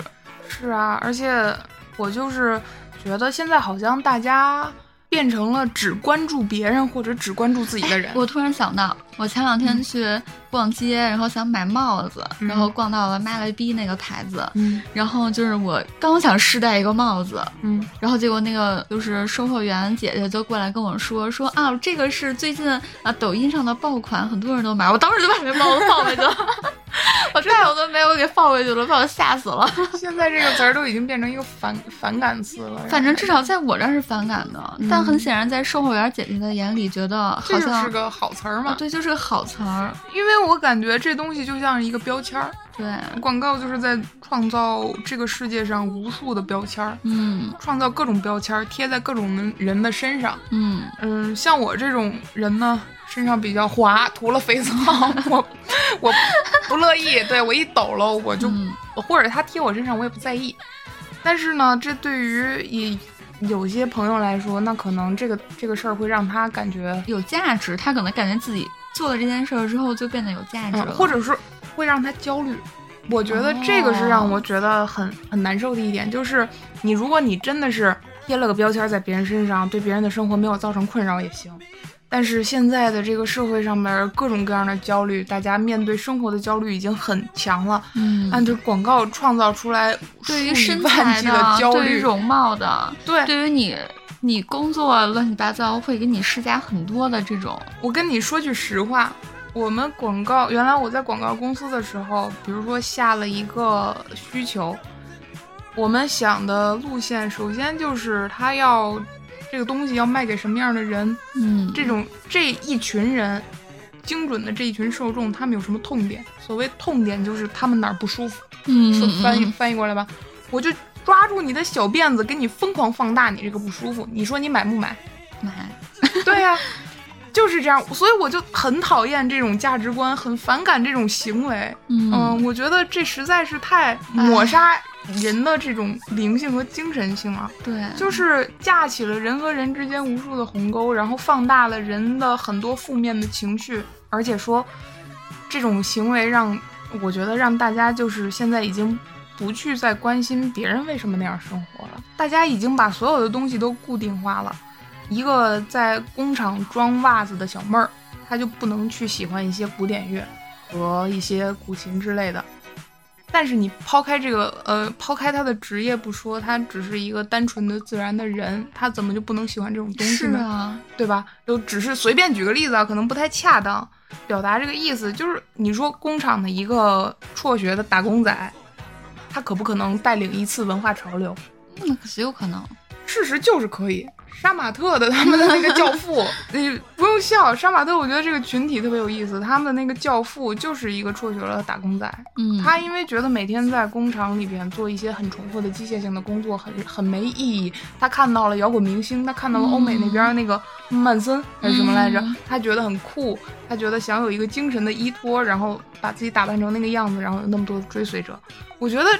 Speaker 1: 是啊，而且我就是觉得现在好像大家变成了只关注别人或者只关注自己的人。
Speaker 2: 我突然想到，我前两天去逛街，然后想买帽子，
Speaker 1: 嗯
Speaker 2: 然后逛到了妈了逼那个牌子，
Speaker 1: 嗯
Speaker 2: 然后就是我刚想试戴一个帽子，
Speaker 1: 嗯，
Speaker 2: 然后结果那个就是售货员姐姐就过来跟我说说啊，这个是最近啊抖音上的爆款，很多人都买，我当时就把那帽子放回去了，我戴我都没有给放回去了，把我吓死了。
Speaker 1: 现在这个词儿都已经变成一个反反感词了。
Speaker 2: 反正至少在我这儿是反感的，
Speaker 1: 嗯
Speaker 2: 但很显然在售货员姐姐的眼里，觉得好像
Speaker 1: 是个好词儿
Speaker 2: 啊
Speaker 1: 嘛。
Speaker 2: 对，就是个好词儿。
Speaker 1: 因为我感觉这东西就像一个标签儿，
Speaker 2: 对，
Speaker 1: 广告就是在创造这个世界上无数的标签儿，
Speaker 2: 嗯
Speaker 1: 创造各种标签儿贴在各种人的身上。
Speaker 2: 嗯，
Speaker 1: 嗯，像我这种人呢，身上比较滑，涂了肥皂，我我不乐意。对我一抖了，我就、
Speaker 2: 嗯
Speaker 1: 或者他贴我身上，我也不在意。但是呢，这对于以有些朋友来说，那可能这个这个事儿会让他感觉，
Speaker 2: 有价值，他可能感觉自己做了这件事儿之后就变得有价值
Speaker 1: 嗯
Speaker 2: 了，，
Speaker 1: 或者是会让他焦虑。我觉得这个是让我觉得很很难受的一点，就是你如果你真的是贴了个标签在别人身上，对别人的生活没有造成困扰也行。但是现在的这个社会上面各种各样的焦虑，大家面对生活的焦虑已经很强了。
Speaker 2: 嗯，
Speaker 1: 按照广告创造出来
Speaker 2: 对于身
Speaker 1: 万
Speaker 2: 材
Speaker 1: 的焦虑，
Speaker 2: 对于容貌的，
Speaker 1: 对
Speaker 2: 对于你你工作乱七八糟会给你施加很多的这种，
Speaker 1: 我跟你说句实话，我们广告原来我在广告公司的时候，比如说下了一个需求，我们想的路线首先就是他要这个东西要卖给什么样的人，
Speaker 2: 嗯，
Speaker 1: 这种这一群人。精准的这一群受众，他们有什么痛点？所谓痛点就是他们哪儿不舒服，
Speaker 2: 嗯
Speaker 1: 说翻译
Speaker 2: 嗯
Speaker 1: 翻译过来吧，我就抓住你的小辫子，给你疯狂放大你这个不舒服。你说你买不买？
Speaker 2: 买，
Speaker 1: 对呀、就是这样，所以我就很讨厌这种价值观，很反感这种行为。
Speaker 2: 嗯
Speaker 1: 嗯，我觉得这实在是太抹杀人的这种灵性和精神性了，
Speaker 2: 对，
Speaker 1: 就是架起了人和人之间无数的鸿沟，然后放大了人的很多负面的情绪，而且说这种行为让我觉得让大家就是现在已经。不去再关心别人为什么那样生活了，大家已经把所有的东西都固定化了。一个在工厂装袜子的小妹儿，她就不能去喜欢一些古典乐和一些古琴之类的。但是你抛开这个，呃，抛开她的职业不说，她只是一个单纯的自然的人，她怎么就不能喜欢这种东西呢？
Speaker 2: 是啊，
Speaker 1: 对吧？就只是随便举个例子啊，可能不太恰当，表达这个意思就是，你说工厂的一个辍学的打工仔，他可不可能带领一次文化潮流？
Speaker 2: 那可是有可能，
Speaker 1: 事实就是可以。杀马特的他们的那个教父，你不用笑。杀马特，我觉得这个群体特别有意思。他们的那个教父就是一个辍学了的打工仔，
Speaker 2: 嗯，
Speaker 1: 他因为觉得每天在工厂里边做一些很重复的机械性的工作，很很没意义。他看到了摇滚明星，他看到了欧美那边那个曼森还是什么来着，
Speaker 2: 嗯
Speaker 1: 他觉得很酷，他觉得想有一个精神的依托，然后把自己打扮成那个样子，然后有那么多的追随者。我觉得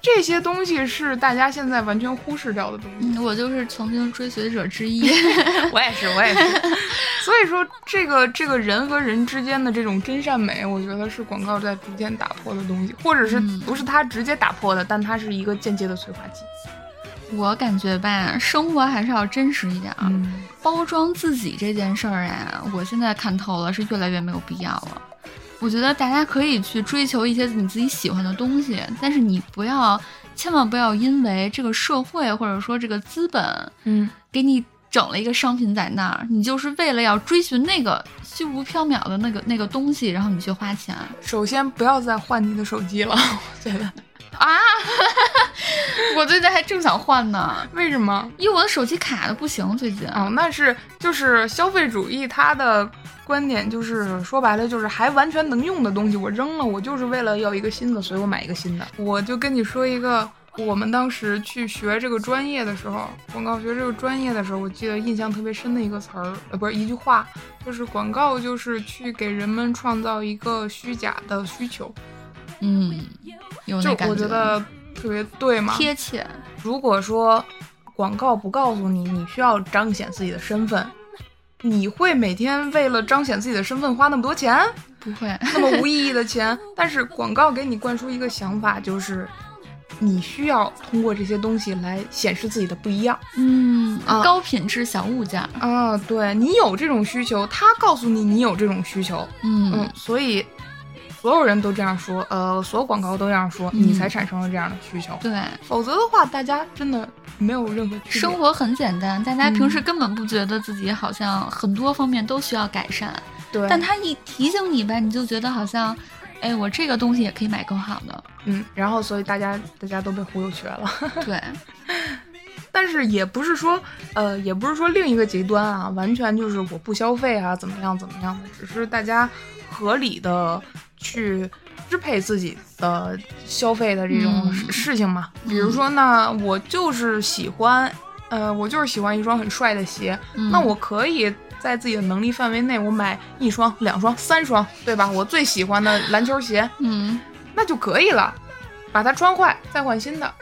Speaker 1: 这些东西是大家现在完全忽视掉的东西。
Speaker 2: 嗯，我就是曾经追随者之一。
Speaker 1: 我也是，我也是。所以说，这个这个人和人之间的这种真善美，我觉得是广告在逐渐打破的东西，或者是
Speaker 2: 嗯
Speaker 1: 不是他直接打破的，但它是一个间接的催化剂。
Speaker 2: 我感觉吧，生活还是要真实一点儿。
Speaker 1: 嗯，
Speaker 2: 包装自己这件事儿啊，我现在看透了，是越来越没有必要了。我觉得大家可以去追求一些你自己喜欢的东西，但是你不要，千万不要因为这个社会或者说这个资本
Speaker 1: 嗯，
Speaker 2: 给你整了一个商品在那儿，你就是为了要追寻那个虚无缥缈的那个那个东西，然后你去花钱。
Speaker 1: 首先不要再换你的手机了，我觉得
Speaker 2: 啊，我最近还正想换呢，
Speaker 1: 为什么？
Speaker 2: 因为我的手机卡的不行，最近。
Speaker 1: 哦，那是就是消费主义，它的观点就是说白了就是还完全能用的东西我扔了，我就是为了要一个新的，所以我买一个新的。我就跟你说一个，我们当时去学这个专业的时候，广告学这个专业的时候，我记得印象特别深的一个词儿，呃，不是一句话，就是广告就是去给人们创造一个虚假的需求。
Speaker 2: 嗯，有
Speaker 1: 就
Speaker 2: 那感
Speaker 1: 我觉得特别对嘛。
Speaker 2: 贴切。
Speaker 1: 如果说广告不告诉你你需要彰显自己的身份，你会每天为了彰显自己的身份花那么多钱，
Speaker 2: 不会，
Speaker 1: 那么无意义的钱？但是广告给你灌输一个想法，就是你需要通过这些东西来显示自己的不一样
Speaker 2: 嗯，
Speaker 1: 啊
Speaker 2: 高品质小物件儿。
Speaker 1: 啊。对你有这种需求，他告诉你你有这种需求，
Speaker 2: 嗯
Speaker 1: 嗯，所以所有人都这样说，呃，所有广告都这样说，
Speaker 2: 嗯。
Speaker 1: 你才产生了这样的需求。
Speaker 2: 对，
Speaker 1: 否则的话，大家真的没有任何
Speaker 2: 生活很简单，大家平时
Speaker 1: 嗯
Speaker 2: 根本不觉得自己好像很多方面都需要改善，
Speaker 1: 对，
Speaker 2: 但他一提醒你吧，你就觉得好像，哎，我这个东西也可以买更好的。
Speaker 1: 嗯，然后所以大家大家都被忽悠瘸了，
Speaker 2: 对，
Speaker 1: 但是也不是说，呃，也不是说另一个极端啊，完全就是我不消费啊，怎么样怎么样的，只是大家合理的去支配自己的消费的这种
Speaker 2: 嗯
Speaker 1: 事事情嘛。比如说呢，我就是喜欢，呃，我就是喜欢一双很帅的鞋，
Speaker 2: 嗯
Speaker 1: 那我可以。在自己的能力范围内，我买一双、两双、三双，对吧？我最喜欢的篮球鞋，
Speaker 2: 嗯
Speaker 1: 那就可以了，把它穿坏再换新的，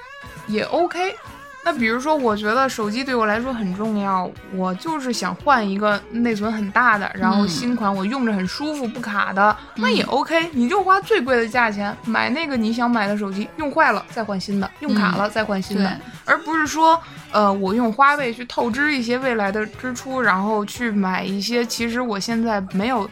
Speaker 1: 也 OK。那比如说，我觉得手机对我来说很重要，我就是想换一个内存很大的，然后
Speaker 2: 嗯
Speaker 1: 新款我用着很舒服不卡的，那也 OK。你就花最贵的价钱买那个你想买的手机，用坏了再换新的，用卡了再换新的，
Speaker 2: 对，
Speaker 1: 而不是说，呃，我用花呗去透支一些未来的支出，然后去买一些其实我现在没有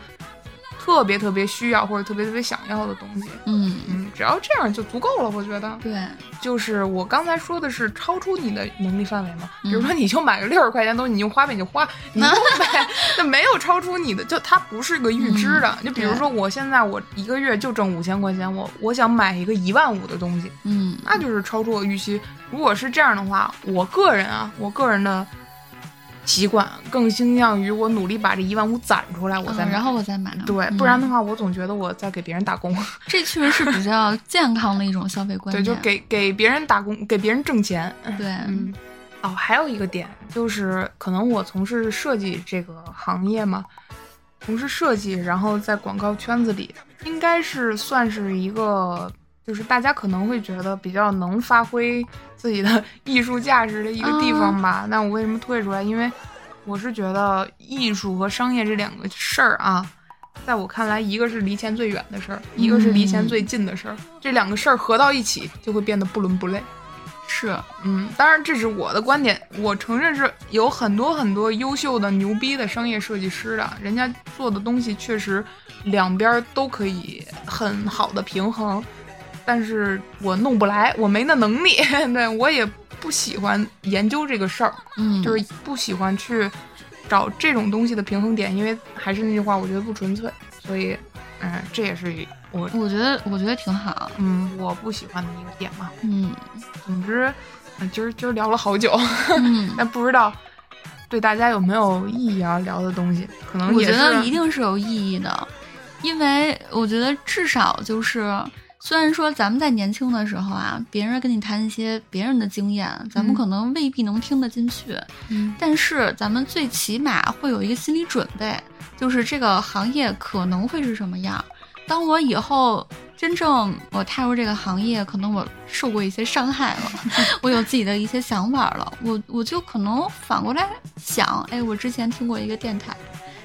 Speaker 1: 特别特别需要或者特别特别想要的东西。
Speaker 2: 嗯，
Speaker 1: 嗯，只要这样就足够了，我觉得。
Speaker 2: 对，
Speaker 1: 就是我刚才说的是超出你的能力范围嘛，比如
Speaker 2: 嗯
Speaker 1: 说你就买个六十块钱东西，你用花呗你就花，你用呗，那没有超出你的，就它不是个预支的。就比如说我现在我一个月就挣五千块钱，我我想买一个一万五的东西，
Speaker 2: 嗯，
Speaker 1: 那就是超出我预期。如果是这样的话，我个人啊，我个人的习惯更倾向于我努力把这一万五攒出来，我再。
Speaker 2: 嗯然后我再买。
Speaker 1: 对，
Speaker 2: 嗯
Speaker 1: 不然的话，我总觉得我在给别人打工。
Speaker 2: 这确实是比较健康的一种消费观
Speaker 1: 对，就给给别人打工，给别人挣钱。
Speaker 2: 对，
Speaker 1: 嗯，哦，还有一个点就是，可能我从事设计这个行业嘛，从事设计，然后在广告圈子里，应该是算是一个，就是大家可能会觉得比较能发挥自己的 艺术价值的一个地方吧。那我为什么退出来？因为我是觉得艺术和商业这两个事儿啊。在我看来，一个是离钱最远的事儿，一个是离钱最近的事儿。这两个事儿合到一起，就会变得不伦不类。
Speaker 2: 是，
Speaker 1: 嗯，当然这是我的观点，我承认是有很多很多优秀的、牛逼的商业设计师的，人家做的东西确实两边儿都可以很好的平衡，但是我弄不来，我没那能力，对我也不喜欢研究这个事儿，
Speaker 2: 嗯，
Speaker 1: 就是不喜欢去找这种东西的平衡点，因为还是那句话，我觉得不纯粹，所以，嗯，这也是我，
Speaker 2: 我觉得我觉得挺好。
Speaker 1: 嗯，我不喜欢的一个点嘛。
Speaker 2: 嗯
Speaker 1: 总之，呃今儿今儿聊了好久。
Speaker 2: 嗯，
Speaker 1: 但不知道对大家有没有意义啊？聊的东西可能
Speaker 2: 我觉得一定是有意义的，因为我觉得至少就是，虽然说咱们在年轻的时候啊，别人跟你谈一些别人的经验，咱们
Speaker 1: 嗯
Speaker 2: 可能未必能听得进去，
Speaker 1: 嗯
Speaker 2: 但是咱们最起码会有一个心理准备，就是这个行业可能会是什么样。当我以后真正我踏入这个行业，可能我受过一些伤害了，我有自己的一些想法了，我我就可能反过来想，哎，我之前听过一个电台，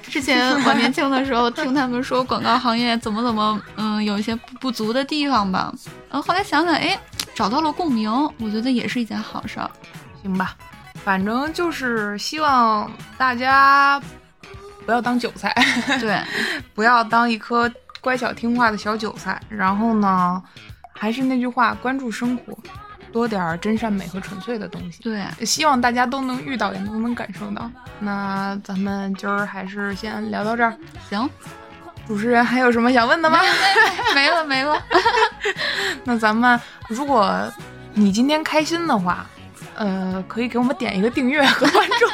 Speaker 2: 之前我年轻的时候听他们说广告行业怎么怎么，嗯，有一些不不足的地方吧，然后后来想想，哎，找到了共鸣，我觉得也是一件好事儿。
Speaker 1: 行吧，反正就是希望大家不要当韭菜，
Speaker 2: 对，
Speaker 1: 不要当一颗乖巧听话的小韭菜。然后呢，还是那句话，关注生活，多点儿真善美和纯粹的东西。
Speaker 2: 对，
Speaker 1: 希望大家都能遇到，也都能感受到。那咱们今儿还是先聊到这儿。
Speaker 2: 行，
Speaker 1: 主持人还有什么想问的吗？
Speaker 2: 没了没了。
Speaker 1: 那咱们，如果你今天开心的话，呃，可以给我们点一个订阅和关注。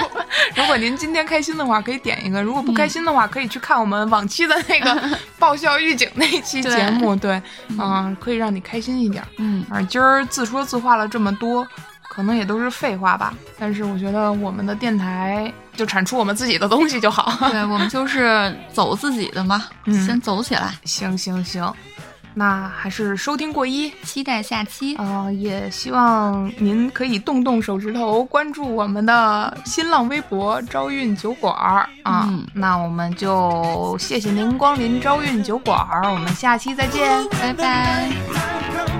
Speaker 1: 如果您今天开心的话，可以点一个；如果不开心的话，可以去看我们往期的那个 爆笑预警那一期节目。对，嗯，可以让你开心一点。
Speaker 2: 嗯，
Speaker 1: 反正今儿自说自话了这么多，可能也都是废话吧。但是我觉得我们的电台就产出我们自己的东西就好。
Speaker 2: 对我们就是走自己的嘛，
Speaker 1: 嗯
Speaker 2: 先走起来。
Speaker 1: 行行行，那还是收听过一。
Speaker 2: 期待下期。
Speaker 1: 啊、也希望您可以动动手指头关注我们的新浪微博“招运酒馆”儿啊。
Speaker 2: 嗯
Speaker 1: 那我们就谢谢您光临招运酒馆儿，我们下期再见。
Speaker 2: 拜拜。